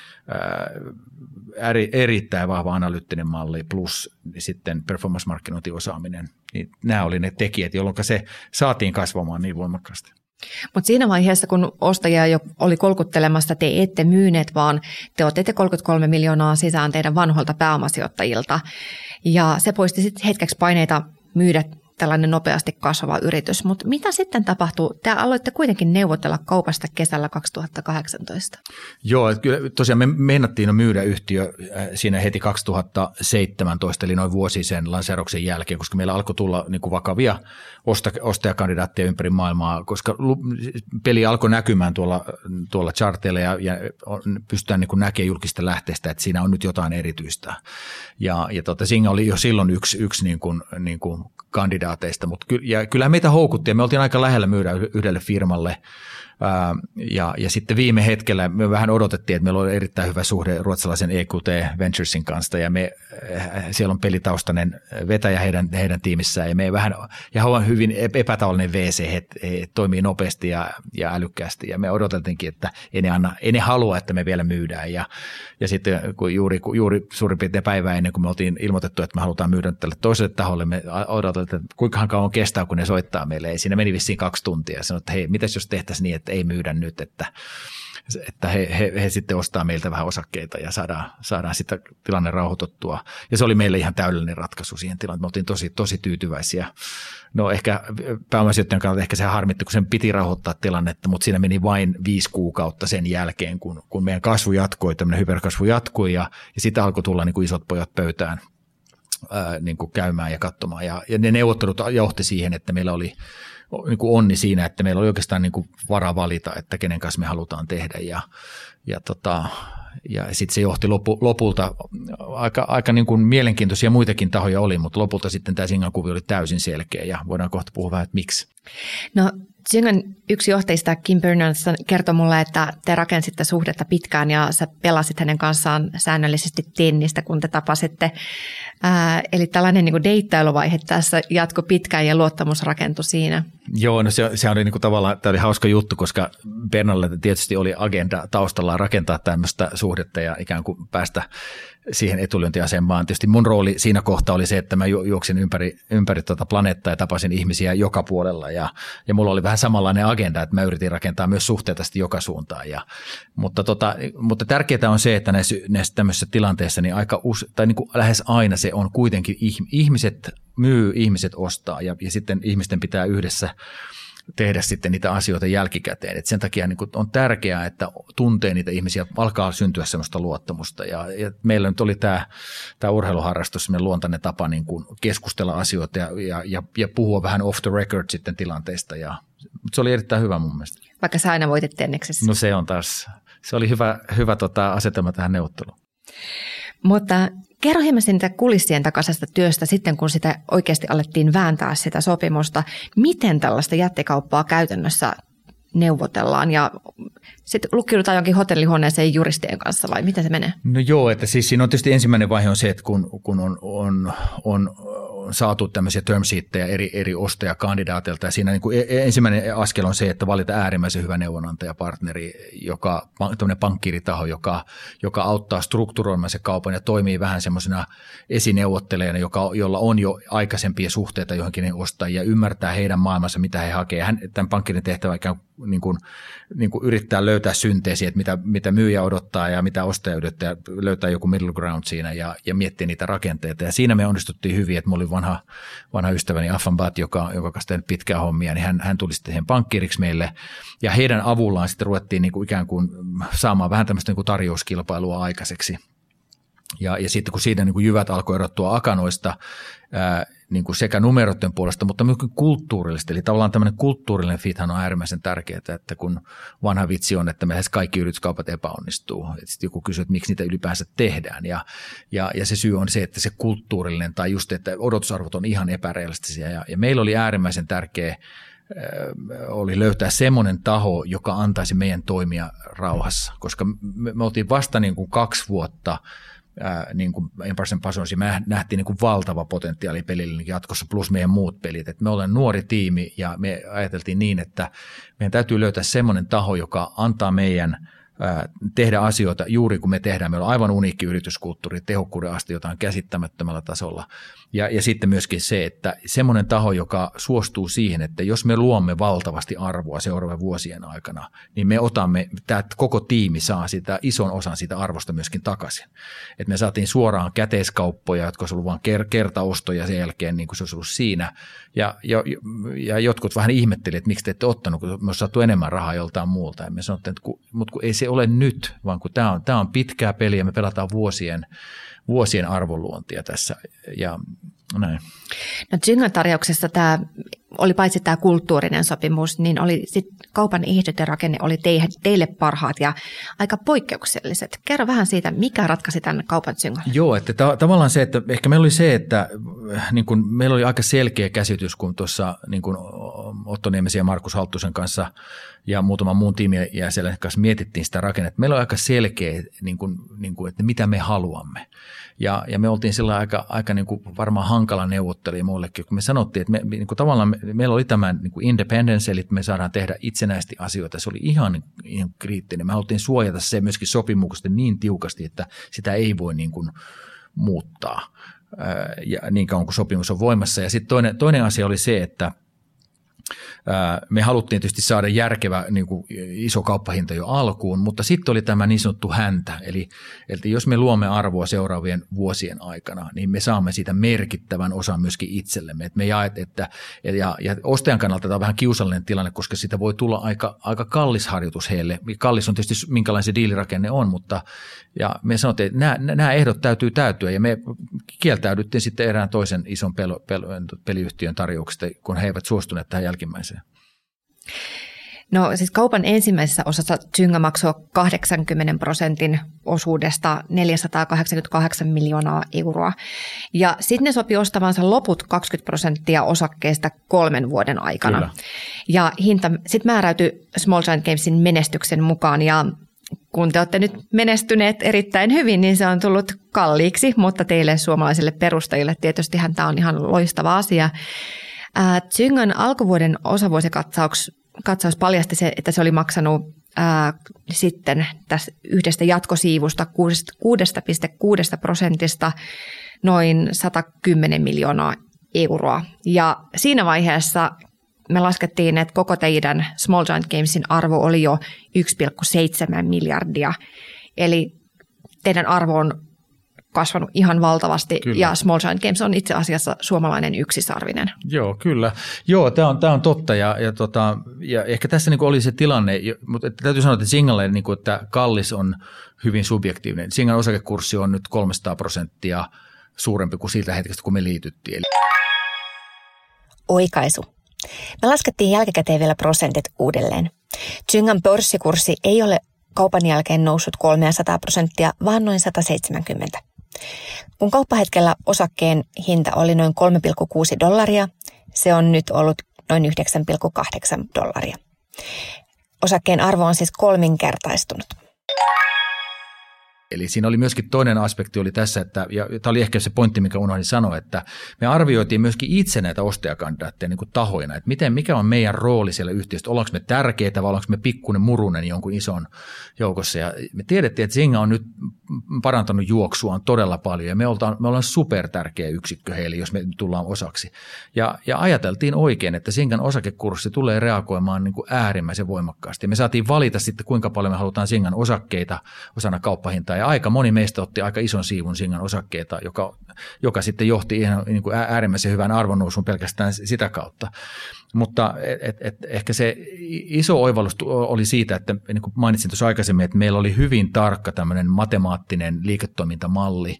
eri, erittäin vahva analyyttinen malli plus sitten performance-markkinointiosaaminen, niin nämä oli ne tekijät, jolloin se saatiin kasvamaan niin voimakkaasti. Mutta siinä vaiheessa, kun ostajia jo oli kolkuttelemassa, te ette myyneet, vaan te otitte 33 miljoonaa sisään teidän vanhoilta pääomasijoittajilta. Ja se poisti sitten hetkeksi paineita myydä tällainen nopeasti kasvava yritys. Mutta mitä sitten tapahtuu? Te aloitte kuitenkin neuvotella kaupasta kesällä 2018. Joo, kyllä tosiaan me meinattiin jo myydä yhtiö äh, siinä heti 2017, eli noin vuosi sen lanseerauksen jälkeen, koska meillä alkoi tulla niin kuin vakavia ostajakandidaatteja ympäri maailmaa, koska peli alkoi näkymään tuolla, tuolla charteilla ja, ja pystytään niin kuin näkemään julkista lähteestä, että siinä on nyt jotain erityistä. Ja, ja tota, Singa oli jo silloin yksi, yksi niin kuin, niin kuin kandidaateista, mutta ky, ja kyllähän meitä houkutti ja me oltiin aika lähellä myydä yhdelle firmalle – ja, ja sitten viime hetkellä me vähän odotettiin, että meillä oli erittäin hyvä suhde ruotsalaisen EQT Venturesin kanssa ja me, äh, siellä on pelitaustainen vetäjä heidän, heidän tiimissään ja me vähän, ja on hyvin epätavallinen VC, he, he toimii nopeasti ja, ja älykkäästi ja me odotettiinkin, että ei ne, anna, ei ne halua, että me vielä myydään ja, ja sitten kun juuri, juuri suurin piirtein päivää ennen kuin me oltiin ilmoitettu, että me halutaan myydä tälle toiselle taholle, me odotettiin, että kuinka kauan kestää, kun ne soittaa meille. Ei siinä meni vissiin kaksi tuntia ja sanoi, että hei, mitäs jos tehtäisiin niin, että että ei myydä nyt, että, että he, he, he sitten ostaa meiltä vähän osakkeita ja saadaan, saadaan sitten tilanne rauhoituttua. Ja se oli meille ihan täydellinen ratkaisu siihen tilanteeseen. Me oltiin tosi, tosi tyytyväisiä. No ehkä pääomasijoittajan kannalta ehkä se harmitti, kun sen piti rauhoittaa tilannetta, mutta siinä meni vain viisi kuukautta sen jälkeen, kun, kun meidän kasvu jatkoi, tämmöinen hyperkasvu jatkui ja, ja sitten alkoi tulla niin kuin isot pojat pöytään ää, niin kuin käymään ja katsomaan. Ja, ja ne neuvottelut johti siihen, että meillä oli – niin kuin onni siinä, että meillä oli oikeastaan niin kuin vara valita, että kenen kanssa me halutaan tehdä ja, ja, tota, ja sitten se johti lopu, lopulta, aika, aika niin kuin mielenkiintoisia muitakin tahoja oli, mutta lopulta sitten tämä Singan kuvi oli täysin selkeä ja voidaan kohta puhua vähän, että miksi. No Singan yksi johtajista Kim Berners kertoi mulle, että te rakensitte suhdetta pitkään ja sä pelasit hänen kanssaan säännöllisesti tennistä, kun te tapasitte. Ää, eli tällainen niin deittailuvaihe tässä jatkoi pitkään ja luottamus rakentui siinä. Joo, no se, se oli niin kuin tavallaan, tämä oli hauska juttu, koska Bernalle tietysti oli agenda taustalla rakentaa tämmöistä suhdetta ja ikään kuin päästä siihen etulyöntiasemaan. Tietysti mun rooli siinä kohtaa oli se, että mä juoksin ympäri, ympäri tuota planeettaa ja tapasin ihmisiä joka puolella ja, ja mulla oli vähän samanlainen agenda, että mä yritin rakentaa myös suhteita joka suuntaan. Ja, mutta, tota, mutta tärkeää on se, että näissä, näissä tämmöisissä tilanteissa niin aika us, tai niin kuin lähes aina se on kuitenkin ihmiset myy, ihmiset ostaa ja, ja sitten ihmisten pitää yhdessä tehdä sitten niitä asioita jälkikäteen. Et sen takia niin on tärkeää, että tuntee niitä ihmisiä, alkaa syntyä sellaista luottamusta. Ja, ja meillä nyt oli tämä, tämä urheiluharrastus, meidän luontainen tapa niin kuin keskustella asioita ja, ja, ja, ja puhua vähän off the record sitten tilanteista. Ja, se oli erittäin hyvä mun mielestä. Vaikka sä aina voitit tenneksessä. No se on taas, se oli hyvä, hyvä tota, asetelma tähän neuvotteluun. Mutta Kerro hieman siitä kulissien takaisesta työstä sitten, kun sitä oikeasti alettiin vääntää sitä sopimusta. Miten tällaista jättikauppaa käytännössä neuvotellaan ja sitten lukkiudutaan jonkin hotellihuoneeseen juristien kanssa vai miten se menee? No joo, että siis siinä on tietysti ensimmäinen vaihe on se, että kun, kun on, on, on saatu tämmöisiä term eri, eri ostajakandidaateilta ja siinä niin kuin e, e, ensimmäinen askel on se, että valita äärimmäisen hyvä neuvonantajapartneri, joka, tämmöinen pankkiiritaho, joka, joka auttaa strukturoimaan se kaupan ja toimii vähän semmoisena esineuvottelijana, joka, jolla on jo aikaisempia suhteita johonkin ostajia, ymmärtää heidän maailmansa, mitä he hakevat. Hän, tämän pankkirin tehtävä ikään niin kuin, niin kuin yrittää löytää synteesiä, että mitä, mitä myyjä odottaa ja mitä ostaja odottaa, löytää joku middle ground siinä ja, ja miettiä niitä rakenteita. Ja siinä me onnistuttiin hyvin, että mulla oli vanha, vanha ystäväni Affan Bat, joka, joka kanssa tehnyt pitkää hommia, niin hän, hän tuli sitten pankkiiriksi meille ja heidän avullaan sitten ruvettiin niin kuin ikään kuin saamaan vähän tämmöistä niin kuin tarjouskilpailua aikaiseksi. Ja, ja sitten kun siitä niin kuin jyvät alkoi erottua akanoista, ää, niin kuin sekä numeroiden puolesta, mutta myös kulttuurillisesti. Eli tavallaan tämmöinen kulttuurillinen fithan on äärimmäisen tärkeää, että kun vanha vitsi on, että meillä kaikki yrityskaupat epäonnistuu. Sitten joku kysyy, että miksi niitä ylipäänsä tehdään. Ja, ja, ja se syy on se, että se kulttuurillinen tai just, että odotusarvot on ihan epärealistisia. Ja, ja meillä oli äärimmäisen tärkeä oli löytää semmoinen taho, joka antaisi meidän toimia rauhassa, koska me, me oltiin vasta niin kuin kaksi vuotta – ää, niin kuin Emperorsen Pasonsi, me nähtiin niin kuin valtava potentiaali pelille jatkossa plus meidän muut pelit. Et me olemme nuori tiimi ja me ajateltiin niin, että meidän täytyy löytää semmoinen taho, joka antaa meidän – tehdä asioita juuri kun me tehdään. Meillä on aivan uniikki yrityskulttuuri, tehokkuuden aste jotain käsittämättömällä tasolla. Ja, ja sitten myöskin se, että semmoinen taho, joka suostuu siihen, että jos me luomme valtavasti arvoa seuraavien vuosien aikana, niin me otamme, tämä koko tiimi saa sitä ison osan sitä arvosta myöskin takaisin. Et me saatiin suoraan käteiskauppoja, jotka olisivat vain kertaostoja sen jälkeen, niin kuin se olisi ollut siinä. Ja, ja, ja jotkut vähän ihmettelivät, että miksi te ette ottanut, kun me olisi saatu enemmän rahaa joltain muulta. Ja me sanottiin, että kun, mutta kun ei se ole nyt, vaan kun tämä on, tämä on pitkää peliä, me pelataan vuosien, vuosien arvoluontia tässä ja näin. No Zyngan tarjouksessa tämä oli paitsi tämä kulttuurinen sopimus, niin oli sit kaupan ehdot ja rakenne oli teille, parhaat ja aika poikkeukselliset. Kerro vähän siitä, mikä ratkaisi tämän kaupan Zyngan. Joo, että ta- tavallaan se, että ehkä meillä oli se, että niin kun meillä oli aika selkeä käsitys, kun tuossa niin kun Otto Niemesi ja Markus Halttusen kanssa ja muutaman muun tiimin jäsenen kanssa mietittiin sitä rakennetta. Meillä on aika selkeä, niin kuin, niin kuin, että mitä me haluamme. Ja, ja me oltiin sillä aika, aika niin kuin varmaan hankala neuvottelija muillekin, kun me sanottiin, että me, niin kuin tavallaan me, meillä oli tämä niin kuin independence, eli me saadaan tehdä itsenäisesti asioita. Se oli ihan, ihan kriittinen. Me haluttiin suojata se myöskin sopimuksesta niin tiukasti, että sitä ei voi niin kuin muuttaa ja niin kauan kuin sopimus on voimassa. Ja sitten toinen, toinen asia oli se, että – me haluttiin tietysti saada järkevä niin kuin iso kauppahinta jo alkuun, mutta sitten oli tämä niin sanottu häntä. Eli, eli jos me luomme arvoa seuraavien vuosien aikana, niin me saamme siitä merkittävän osan myöskin itsellemme. Et me jaet, että, ja, ja ostajan kannalta tämä on vähän kiusallinen tilanne, koska sitä voi tulla aika, aika kallis harjoitus heille. Kallis on tietysti minkälainen se diilirakenne on, mutta ja me sanottiin, että nämä, nämä ehdot täytyy täytyä ja me kieltäydyttiin sitten erään toisen ison pel, pel, peliyhtiön tarjouksesta, kun he eivät suostuneet tähän jälkimmäiseen. No siis kaupan ensimmäisessä osassa Zynga maksoi 80 prosentin osuudesta 488 miljoonaa euroa. Ja sitten ne sopi ostavansa loput 20 prosenttia osakkeista kolmen vuoden aikana. Kyllä. Ja hinta sitten määräytyi Small Giant Gamesin menestyksen mukaan ja kun te olette nyt menestyneet erittäin hyvin, niin se on tullut kalliiksi, mutta teille suomalaisille perustajille tietysti tämä on ihan loistava asia. Zyngan alkuvuoden osavuosikatsaus katsaus paljasti se, että se oli maksanut ää, sitten tästä yhdestä jatkosiivusta 6,6 prosentista noin 110 miljoonaa euroa. Ja siinä vaiheessa me laskettiin, että koko teidän Small Giant Gamesin arvo oli jo 1,7 miljardia. Eli teidän arvo on kasvanut ihan valtavasti kyllä. ja Small Giant Games on itse asiassa suomalainen yksisarvinen. Joo, kyllä. Joo, tämä on, tämä on totta ja, ja, tota, ja ehkä tässä niin oli se tilanne, mutta täytyy sanoa, että Singalle niin kuin, että kallis on hyvin subjektiivinen. Singan osakekurssi on nyt 300 prosenttia suurempi kuin siitä hetkestä, kun me liityttiin. Oikaisu. Me laskettiin jälkikäteen vielä prosentit uudelleen. Zyngan pörssikurssi ei ole kaupan jälkeen noussut 300 prosenttia, vaan noin 170. Kun kauppahetkellä osakkeen hinta oli noin 3,6 dollaria, se on nyt ollut noin 9,8 dollaria. Osakkeen arvo on siis kolminkertaistunut. Eli siinä oli myöskin toinen aspekti oli tässä, että, ja tämä oli ehkä se pointti, mikä unohdin sanoa, että me arvioitiin myöskin itse näitä ostajakandidaatteja niin kuin tahoina, että miten, mikä on meidän rooli siellä yhtiössä, ollaanko me tärkeitä vai ollaanko me pikkuinen murunen jonkun ison joukossa. Ja me tiedettiin, että Zinga on nyt parantanut juoksuaan todella paljon ja me ollaan, me ollaan super tärkeä yksikkö heille, jos me tullaan osaksi. Ja, ja ajateltiin oikein, että Zingan osakekurssi tulee reagoimaan niin kuin äärimmäisen voimakkaasti. Me saatiin valita sitten, kuinka paljon me halutaan Zingan osakkeita osana kauppahintaa ja aika moni meistä otti aika ison siivun Singan osakkeita, joka, joka sitten johti ihan niin kuin äärimmäisen hyvän arvonnousun pelkästään sitä kautta. Mutta et, et, et, ehkä se iso oivallus oli siitä, että niin kuin mainitsin tuossa aikaisemmin, että meillä oli hyvin tarkka tämmöinen matemaattinen liiketoimintamalli,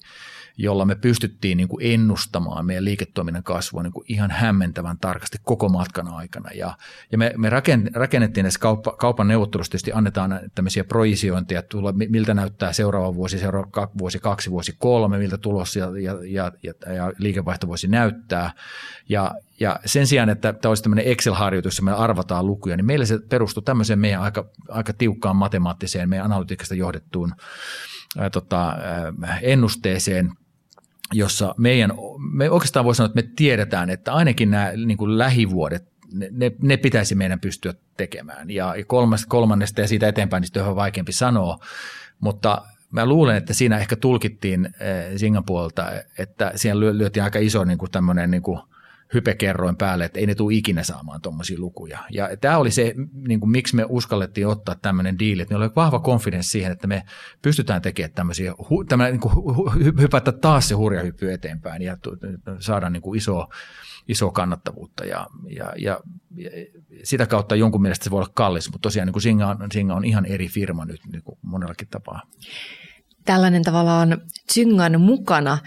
jolla me pystyttiin niin kuin ennustamaan meidän liiketoiminnan kasvua niin kuin ihan hämmentävän tarkasti koko matkan aikana. Ja, ja me, me rakennettiin näissä kauppa, kaupan neuvottelussa tietysti annetaan tämmöisiä projisiointeja, tulla, miltä näyttää seuraava vuosi, seuraava vuosi kaksi, vuosi kolme, miltä tulos ja, ja, ja, ja, ja liikevaihto voisi näyttää. Ja, ja sen sijaan, että tämä olisi tämmöinen Excel-harjoitus, jossa me arvataan lukuja, niin meillä se perustuu tämmöiseen meidän aika, aika tiukkaan matemaattiseen, meidän analytiikasta johdettuun tota, ennusteeseen, jossa meidän, me oikeastaan voi sanoa, että me tiedetään, että ainakin nämä niin kuin lähivuodet, ne, ne, ne pitäisi meidän pystyä tekemään. Ja kolmannesta, kolmannesta ja siitä eteenpäin niin on vaikeampi sanoa, mutta mä luulen, että siinä ehkä tulkittiin Singan puolelta, että siinä lyötiin aika iso niin kuin tämmöinen niin kuin hypekerroin päälle, että ei ne tule ikinä saamaan tuommoisia lukuja. Ja tämä oli se, niin kuin, miksi me uskallettiin ottaa tämmöinen diili, että meillä oli vahva konfidenssi siihen, että me pystytään tekemään tämmöisiä, tämmöinen, niin kuin, hypätä taas se hurja hyppy eteenpäin ja saada niin kuin iso, iso kannattavuutta. Ja, ja, ja, sitä kautta jonkun mielestä se voi olla kallis, mutta tosiaan niin kuin Singa, on, Singa on ihan eri firma nyt niin kuin monellakin tapaa. Tällainen tavallaan Zyngan mukana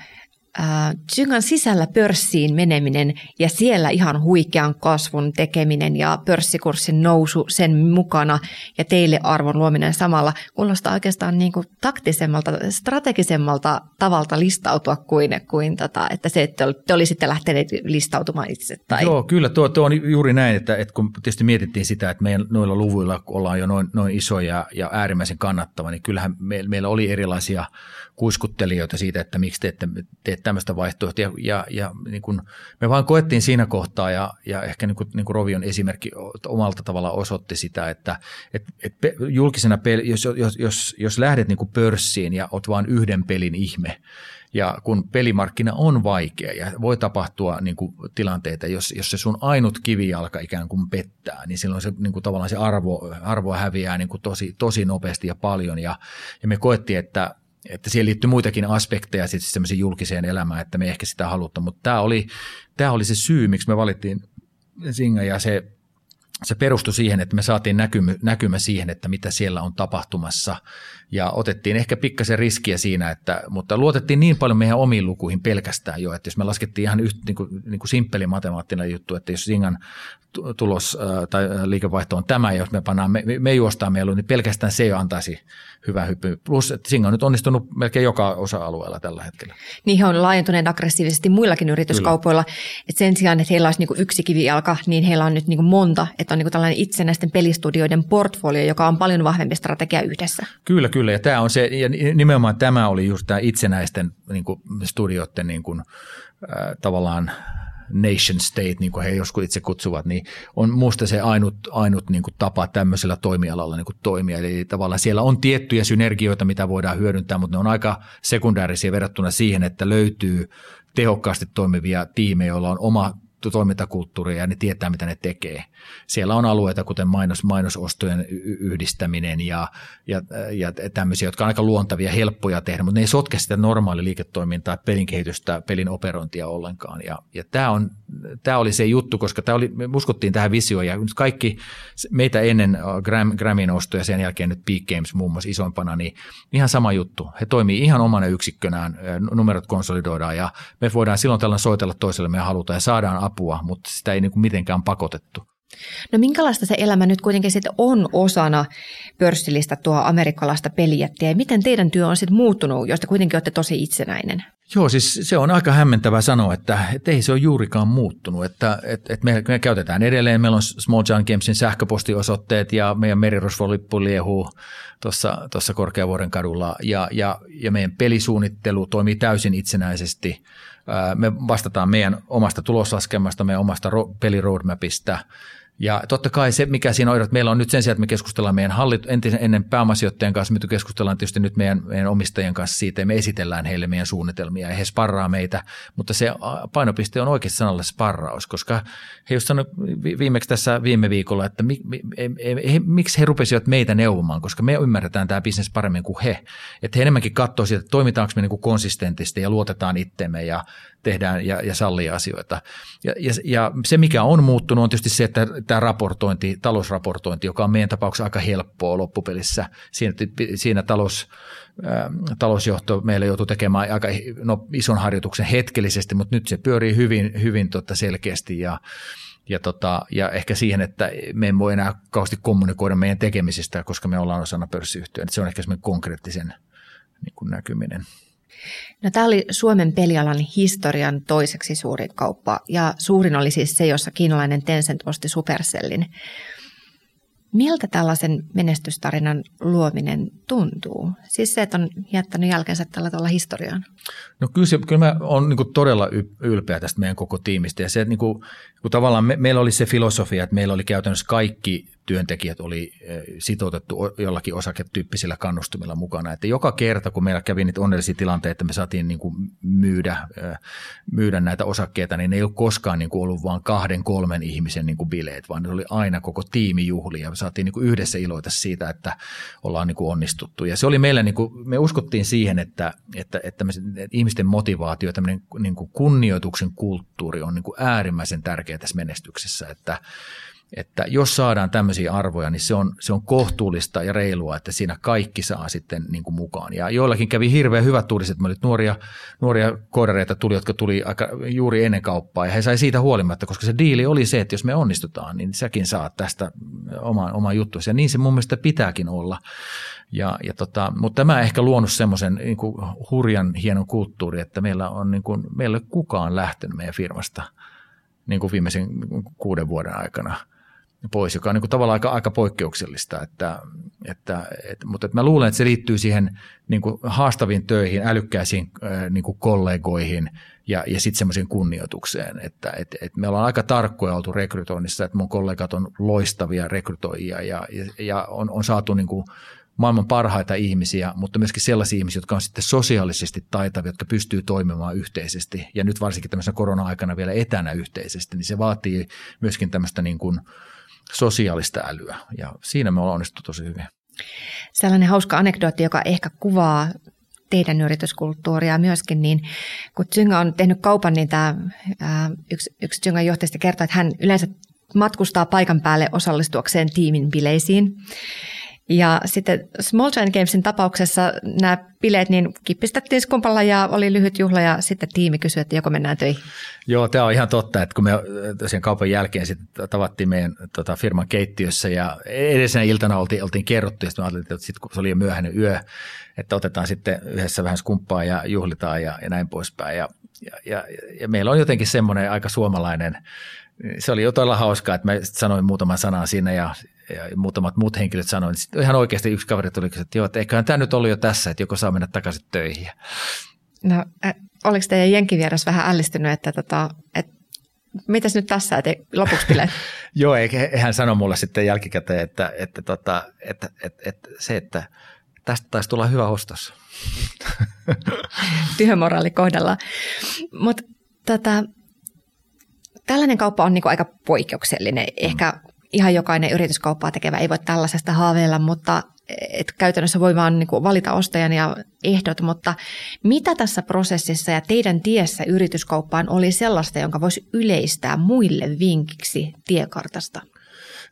Zyngan sisällä pörssiin meneminen ja siellä ihan huikean kasvun tekeminen ja pörssikurssin nousu sen mukana ja teille arvon luominen samalla kuulostaa oikeastaan niin kuin taktisemmalta, strategisemmalta tavalta listautua kuin, kuin tota, että se, että te olisitte lähteneet listautumaan itse. Tai... Joo, kyllä tuo, tuo on juuri näin, että, että kun tietysti mietittiin sitä, että meidän noilla luvuilla ollaan jo noin, noin isoja ja äärimmäisen kannattava, niin kyllähän me, meillä oli erilaisia kuiskuttelijoita siitä, että miksi te ette tee tämmöistä vaihtoehtoa. Ja, ja, niin kuin me vaan koettiin siinä kohtaa, ja, ja ehkä niin kuin, niin kuin Rovion esimerkki omalta tavalla osoitti sitä, että et, et julkisena peli, jos, jos, jos, jos lähdet niin kuin pörssiin ja olet vain yhden pelin ihme, ja kun pelimarkkina on vaikea ja voi tapahtua niin kuin tilanteita, jos, jos se sun ainut kivijalka ikään kuin pettää, niin silloin se niin kuin tavallaan se arvo, arvo häviää niin kuin tosi, tosi nopeasti ja paljon. Ja, ja me koettiin, että että siihen liittyy muitakin aspekteja sitten julkiseen elämään, että me ehkä sitä halutta, mutta tämä oli, tämä oli se syy, miksi me valittiin Singa ja se, se perustui siihen, että me saatiin näkymä, näkymä siihen, että mitä siellä on tapahtumassa. Ja otettiin ehkä pikkasen riskiä siinä, että, mutta luotettiin niin paljon meidän omiin lukuihin pelkästään jo, että jos me laskettiin ihan yht, niin kuin, niin kuin simppeli matemaattinen juttu, että jos Singan tulos tai liikevaihto on tämä, ja jos me pannaan, me, me juostaan meillä, niin pelkästään se jo antaisi hyvä hyppy. Plus, että Singa on nyt onnistunut melkein joka osa-alueella tällä hetkellä. Niin he on laajentuneet aggressiivisesti muillakin yrityskaupoilla. että sen sijaan, että heillä olisi niin yksi kivijalka, niin heillä on nyt niin monta. Että on niin tällainen itsenäisten pelistudioiden portfolio, joka on paljon vahvempi strategia yhdessä. Kyllä, kyllä. Ja, tämä on se, ja nimenomaan tämä oli just tämä itsenäisten niin kuin studioiden niin kuin, äh, tavallaan nation state, niin kuin he joskus itse kutsuvat, niin on musta se ainut, ainut niin kuin tapa tämmöisellä toimialalla niin kuin toimia. Eli tavallaan siellä on tiettyjä synergioita, mitä voidaan hyödyntää, mutta ne on aika sekundäärisiä verrattuna siihen, että löytyy tehokkaasti toimivia tiimejä, joilla on oma toimintakulttuuria ja ne tietää, mitä ne tekee. Siellä on alueita, kuten mainos, mainosostojen yhdistäminen ja, ja, ja tämmöisiä, jotka on aika luontavia, helppoja tehdä, mutta ne ei sotke sitä normaali liiketoimintaa, pelin kehitystä, pelin operointia ollenkaan. Ja, ja tämä, on, tämä oli se juttu, koska tämä oli, me uskottiin tähän visioon ja nyt kaikki meitä ennen Gram, Gramin ostoja, sen jälkeen nyt Peak Games muun muassa isoimpana, niin ihan sama juttu. He toimii ihan omana yksikkönään, numerot konsolidoidaan ja me voidaan silloin tällä soitella toiselle me halutaan ja saadaan apua, mutta sitä ei niin kuin mitenkään pakotettu. No minkälaista se elämä nyt kuitenkin sitten on osana pörssillistä tuo amerikkalaista pelijättiä ja miten teidän työ on sitten muuttunut, josta kuitenkin olette tosi itsenäinen? Joo, siis se on aika hämmentävää sanoa, että, että ei se ole juurikaan muuttunut. Että, että, että me, me käytetään edelleen, meillä on Small John Gamesin sähköpostiosoitteet ja meidän merirosvolippu liehuu tuossa, tuossa Korkeavuoren kadulla ja, ja, ja meidän pelisuunnittelu toimii täysin itsenäisesti. Me vastataan meidän omasta tuloslaskelmasta, meidän omasta peliroadmapista – ja totta kai se, mikä siinä on, että meillä on nyt sen sijaan, että me keskustellaan meidän hallit, entisen, ennen pääomasijoittajien kanssa, me keskustellaan tietysti nyt meidän, meidän omistajien kanssa siitä, ja me esitellään heille meidän suunnitelmia, ja he sparraa meitä, mutta se painopiste on oikeasti sanalle sparraus, koska he just sanoivat viimeksi tässä viime viikolla, että mi, mi, he, miksi he rupesivat meitä neuvomaan, koska me ymmärretään tämä bisnes paremmin kuin he. Että he enemmänkin katsoo siitä, että toimitaanko me niin kuin konsistentisti ja luotetaan itsemme ja tehdään ja, ja sallii asioita. Ja, ja, ja se, mikä on muuttunut, on tietysti se, että tämä raportointi, talousraportointi, joka on meidän tapauksessa aika helppoa loppupelissä. Siinä, siinä talous, ä, talousjohto meille joutuu tekemään aika no, ison harjoituksen hetkellisesti, mutta nyt se pyörii hyvin, hyvin tota selkeästi ja, ja, tota, ja ehkä siihen, että me emme voi enää kauheasti kommunikoida meidän tekemisistä, koska me ollaan osana pörssiyhtiöä. Se on ehkä semmoinen konkreettisen niin näkyminen. No, tämä oli Suomen pelialan historian toiseksi suurin kauppa ja suurin oli siis se, jossa kiinalainen Tencent osti Supercellin. Miltä tällaisen menestystarinan luominen tuntuu? Siis se, että on jättänyt jälkensä tällä tavalla historiaan. No kyllä, se, kyllä mä olen niin todella ylpeä tästä meidän koko tiimistä ja se, että niin kuin, kun tavallaan me, meillä oli se filosofia, että meillä oli käytännössä kaikki työntekijät oli eh, sitoutettu jollakin osaketyyppisillä kannustumilla mukana. Että joka kerta, kun meillä kävi niitä onnellisia tilanteita, että me saatiin niin kuin myydä, eh, myydä näitä osakkeita, niin ne ei ole koskaan niin kuin ollut vain kahden, kolmen ihmisen niin kuin bileet, vaan ne oli aina koko tiimijuhli ja me saatiin niin kuin yhdessä iloita siitä, että ollaan niin kuin onnistuttu. Ja se oli meillä, niin kuin, me uskottiin siihen, että, että, että, ihmisten motivaatio, tämmöinen niin kuin kunnioituksen kulttuuri on niin kuin äärimmäisen tärkeä tässä menestyksessä, että että jos saadaan tämmöisiä arvoja, niin se on, se on kohtuullista ja reilua, että siinä kaikki saa sitten niin kuin mukaan. Ja joillakin kävi hirveän hyvät tuuliset. Me nuoria, nuoria koodareita tuli, jotka tuli aika juuri ennen kauppaa ja he sai siitä huolimatta, koska se diili oli se, että jos me onnistutaan, niin säkin saat tästä oman, oman juttuasi. Ja niin se mun mielestä pitääkin olla. Ja, ja tota, mutta tämä ehkä luonut semmoisen niin hurjan hienon kulttuuri, että meillä on niin kuin, meillä ei kukaan lähtenyt meidän firmasta niin kuin viimeisen kuuden vuoden aikana – pois, joka on niin tavallaan aika, aika poikkeuksellista. Että, että, et, mutta että mä luulen, että se liittyy siihen niin kuin haastaviin töihin, älykkäisiin niin kuin kollegoihin ja, ja sitten semmoiseen kunnioitukseen. Että et, et me ollaan aika tarkkoja oltu rekrytoinnissa, että mun kollegat on loistavia rekrytoijia ja, ja, ja on, on saatu niin kuin maailman parhaita ihmisiä, mutta myöskin sellaisia ihmisiä, jotka on sitten sosiaalisesti taitavia, jotka pystyy toimimaan yhteisesti. Ja nyt varsinkin tämmöisenä korona-aikana vielä etänä yhteisesti, niin se vaatii myöskin tämmöistä niin kuin – sosiaalista älyä ja siinä me ollaan onnistuttu tosi hyvin. Sellainen hauska anekdootti, joka ehkä kuvaa teidän yrityskulttuuria myöskin, niin kun Zynga on tehnyt kaupan, niin tämä yksi, yksi Zyngan johtajista kertoo, että hän yleensä matkustaa paikan päälle osallistuakseen tiimin bileisiin. Ja sitten Small Giant Gamesin tapauksessa nämä bileet niin kippistettiin skumpalla ja oli lyhyt juhla ja sitten tiimi kysyi, että joko mennään töihin. Joo, tämä on ihan totta, että kun me tosiaan kaupan jälkeen sitten tavattiin meidän tota, firman keittiössä ja edellisenä iltana oltiin, oltiin kerrottu ja sitten me että sitten kun se oli jo myöhäinen yö, että otetaan sitten yhdessä vähän skumppaa ja juhlitaan ja, ja näin poispäin. Ja, ja, ja, ja meillä on jotenkin semmoinen aika suomalainen se oli jo todella hauskaa, että mä sanoin muutaman sanan siinä ja ja muutamat muut henkilöt sanoivat, että ihan oikeasti yksi kaveri tuli että joo, että eiköhän tämä nyt ollut jo tässä, että joko saa mennä takaisin töihin. No, äh, oliko teidän jenkivieras vähän ällistynyt, että, tota, että mitäs nyt tässä, että lopuksi bileet? joo, hän sanoi mulle sitten jälkikäteen, että, että, tota, että, että, että se, että tästä taisi tulla hyvä ostos. Työmoraali kohdalla. Mutta tota, tällainen kauppa on niinku aika poikkeuksellinen. Ehkä ihan jokainen yrityskauppaa tekevä ei voi tällaisesta haaveilla, mutta et käytännössä voi vaan niin valita ostajan ja ehdot, mutta mitä tässä prosessissa ja teidän tiessä yrityskauppaan oli sellaista, jonka voisi yleistää muille vinkiksi tiekartasta?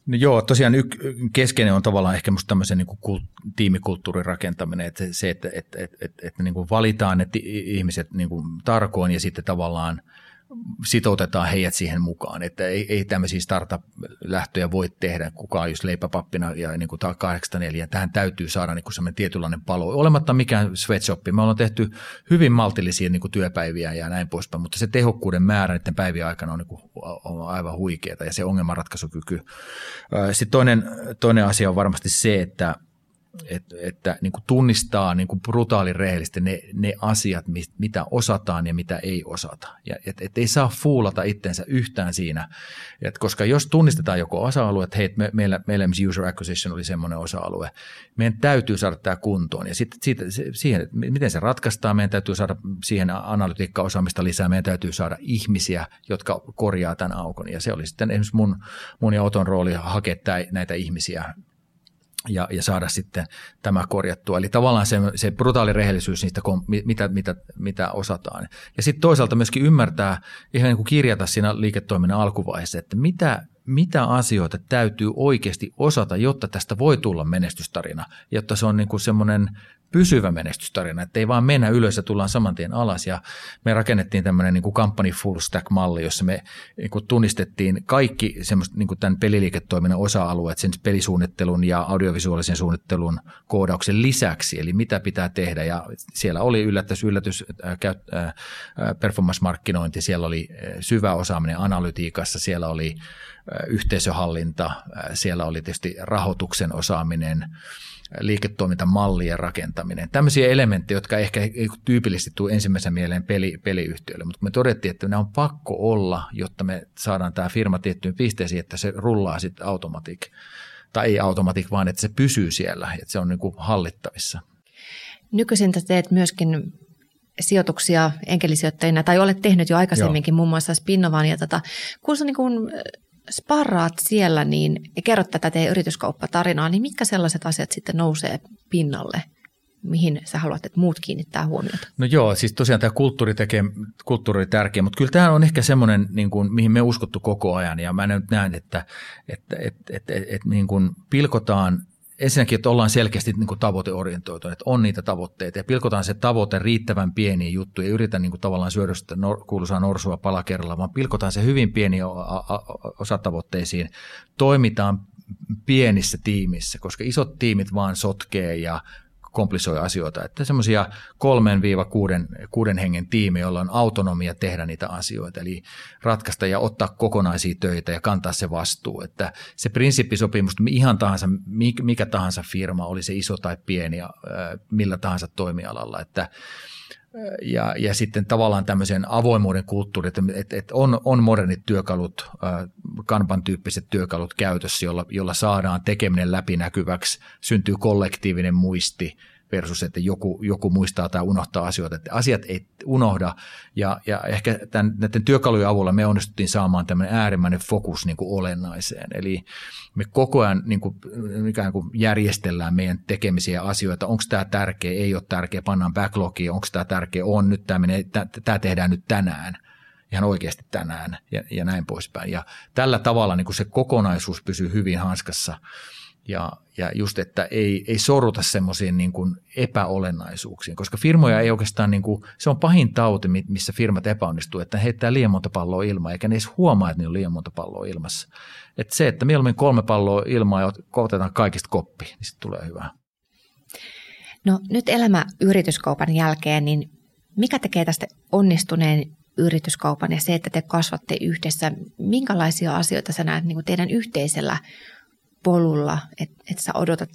No joo, tosiaan yk, keskeinen on tavallaan ehkä musta tämmöisen niin kuin tiimikulttuurin rakentaminen, että se, että, että, että, että, että niin kuin valitaan ne ihmiset niin kuin tarkoin ja sitten tavallaan – sitoutetaan heidät siihen mukaan, että ei, ei tämmöisiä startup-lähtöjä voi tehdä kukaan jos leipäpappina ja niin kuin 84. Tähän täytyy saada niin kuin semmoinen tietynlainen palo, olematta mikään sweatshoppi. Me ollaan tehty hyvin maltillisia niin kuin työpäiviä ja näin poispäin, mutta se tehokkuuden määrä niiden päivien aikana on, niin kuin, on aivan huikeaa ja se ongelmanratkaisukyky. Sitten toinen, toinen asia on varmasti se, että – että, että niin kuin tunnistaa niin kuin brutaalin rehellisesti ne, ne asiat, mitä osataan ja mitä ei osata. Ja et, et ei saa fuulata itsensä yhtään siinä, et koska jos tunnistetaan joko osa-alue, että hei, me, meillä, meillä user acquisition oli semmoinen osa-alue, meidän täytyy saada tämä kuntoon. Ja sitten siitä, siihen, että miten se ratkaistaan, meidän täytyy saada siihen analytiikkaosaamista lisää, meidän täytyy saada ihmisiä, jotka korjaa tämän aukon. Ja se oli sitten esimerkiksi mun, mun ja Oton rooli hakea näitä ihmisiä ja, ja saada sitten tämä korjattua. Eli tavallaan se, se brutaali rehellisyys niistä, mitä, mitä, mitä osataan. Ja sitten toisaalta myöskin ymmärtää, ihan niin kuin kirjata siinä liiketoiminnan alkuvaiheessa, että mitä, mitä asioita täytyy oikeasti osata, jotta tästä voi tulla menestystarina, jotta se on niin kuin semmoinen pysyvä menestystarina, että ei vaan mennä ylös ja tullaan saman tien alas. Ja me rakennettiin tämmöinen niin kuin company full stack-malli, jossa me niin kuin tunnistettiin kaikki semmoista niin kuin tämän peliliiketoiminnan osa-alueet sen pelisuunnittelun ja audiovisuaalisen suunnittelun koodauksen lisäksi, eli mitä pitää tehdä. Ja siellä oli yllätys, yllätys, äh, äh, performance-markkinointi, siellä oli äh, syvä osaaminen analytiikassa, siellä oli yhteisöhallinta, siellä oli tietysti rahoituksen osaaminen, liiketoimintamallien rakentaminen. Tämmöisiä elementtejä, jotka ehkä ei tyypillisesti tule ensimmäisen mieleen peli, peliyhtiöille, mutta me todettiin, että ne on pakko olla, jotta me saadaan tämä firma tiettyyn pisteeseen, että se rullaa sitten automatik. Tai ei automatik, vaan että se pysyy siellä, että se on niin kuin hallittavissa. Nykyisin teet myöskin sijoituksia enkelisijoittajina, tai olet tehnyt jo aikaisemminkin Joo. muun muassa Spinnovan, ja tota, kun sä niin kun sparraat siellä niin, ja kerrot tätä teidän yrityskauppatarinaa, niin mitkä sellaiset asiat sitten nousee pinnalle? mihin sä haluat, että muut kiinnittää huomiota? No joo, siis tosiaan tämä kulttuuri tekee, kulttuuri tärkeä, mutta kyllä tämä on ehkä semmoinen, niin kuin, mihin me uskottu koko ajan, ja mä nyt näen, että, että, että, että, että, että niin kuin pilkotaan ensinnäkin, että ollaan selkeästi niin tavoiteorientoituneet, että on niitä tavoitteita ja pilkotaan se tavoite riittävän pieniin juttuja ja yritän niin kuin tavallaan syödä sitä nor- kuuluisaa norsua pala kerralla, vaan pilkotaan se hyvin pieniin osatavoitteisiin. Toimitaan pienissä tiimissä, koska isot tiimit vaan sotkee ja komplisoi asioita. Että semmoisia kolmen viiva kuuden, hengen tiimi, jolla on autonomia tehdä niitä asioita, eli ratkaista ja ottaa kokonaisia töitä ja kantaa se vastuu. Että se prinsiippisopimus, ihan tahansa, mikä tahansa firma, oli se iso tai pieni millä tahansa toimialalla, että ja, ja sitten tavallaan tämmöisen avoimuuden kulttuuri, että, että, että on, on modernit työkalut, kanban tyyppiset työkalut käytössä, jolla, jolla saadaan tekeminen läpinäkyväksi, syntyy kollektiivinen muisti – versus, että joku, joku muistaa tai unohtaa asioita. Että asiat ei unohda ja, ja ehkä tämän, näiden työkalujen avulla me onnistuttiin saamaan tämmöinen äärimmäinen fokus niin kuin olennaiseen. Eli me koko ajan niin kuin, ikään kuin järjestellään meidän tekemisiä asioita. Onko tämä tärkeä, ei ole tärkeä, pannaan backlogia, onko tämä tärkeä, on nyt tämä, menee, tämä tehdään nyt tänään ihan oikeasti tänään ja, ja näin poispäin. Ja tällä tavalla niin kuin se kokonaisuus pysyy hyvin hanskassa ja, ja just, että ei, ei sorruta semmoisiin niin epäolennaisuuksiin, koska firmoja ei oikeastaan, niin kuin, se on pahin tauti, missä firmat epäonnistuu, että ne heittää liian monta palloa ilmaa, eikä ne edes huomaa, että ne on liian monta palloa ilmassa. Että se, että mieluummin kolme palloa ilmaa ja otetaan kaikista koppi, niin sitten tulee hyvää. No nyt elämä yrityskaupan jälkeen, niin mikä tekee tästä onnistuneen yrityskaupan ja se, että te kasvatte yhdessä, minkälaisia asioita sä näet niin kuin teidän yhteisellä polulla, että et sä odotat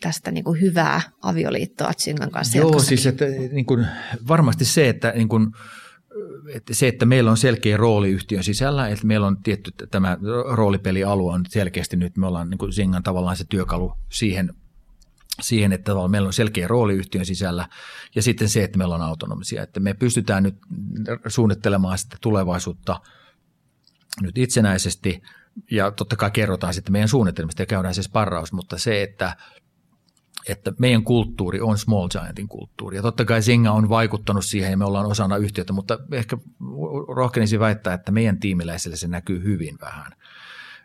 tästä niin kuin hyvää avioliittoa Tsingan kanssa Joo, jatkossakin. siis että, niin kuin, varmasti se, että niin kuin, että se, että meillä on selkeä rooli yhtiön sisällä, että meillä on tietty tämä roolipelialue on selkeästi nyt, me ollaan niin kuin Singan tavallaan se työkalu siihen, siihen, että meillä on selkeä rooli yhtiön sisällä ja sitten se, että meillä on autonomisia, että me pystytään nyt suunnittelemaan sitä tulevaisuutta nyt itsenäisesti – ja totta kai kerrotaan sitten meidän suunnitelmista ja käydään se sparraus, mutta se, että, että meidän kulttuuri on Small Giantin kulttuuri. Ja totta kai Singa on vaikuttanut siihen ja me ollaan osana yhtiötä, mutta ehkä rohkenisin väittää, että meidän tiimiläisille se näkyy hyvin vähän.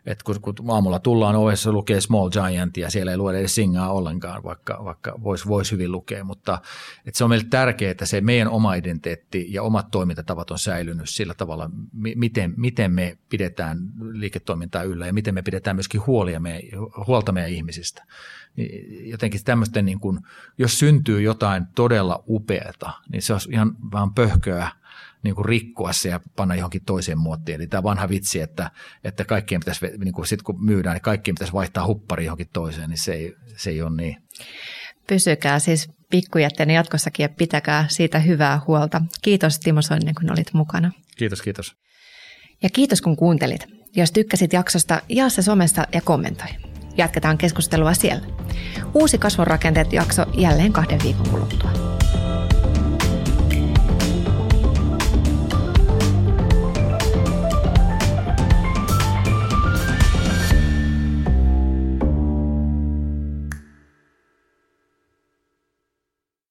Että kun, kun aamulla tullaan ovessa lukee Small Giant ja siellä ei lue edes singaa ollenkaan, vaikka, vaikka voisi vois hyvin lukea, mutta että se on meille tärkeää, että se meidän oma identiteetti ja omat toimintatavat on säilynyt sillä tavalla, miten, miten me pidetään liiketoimintaa yllä ja miten me pidetään myöskin huolia meidän, huolta meidän ihmisistä. Jotenkin tämmöisten, niin kuin, jos syntyy jotain todella upeata, niin se on ihan vaan pöhköä niin kuin rikkoa se ja panna johonkin toiseen muottiin. Eli tämä vanha vitsi, että, että kaikkien pitäisi, niin kuin sit kun myydään, niin kaikkien pitäisi vaihtaa huppari johonkin toiseen, niin se ei, se ei ole niin. Pysykää siis pikkujätteenä jatkossakin ja pitäkää siitä hyvää huolta. Kiitos Timo Soinen, kun olit mukana. Kiitos, kiitos. Ja kiitos kun kuuntelit. Jos tykkäsit jaksosta, jaa se somessa ja kommentoi. Jatketaan keskustelua siellä. Uusi kasvonrakenteet jakso jälleen kahden viikon kuluttua.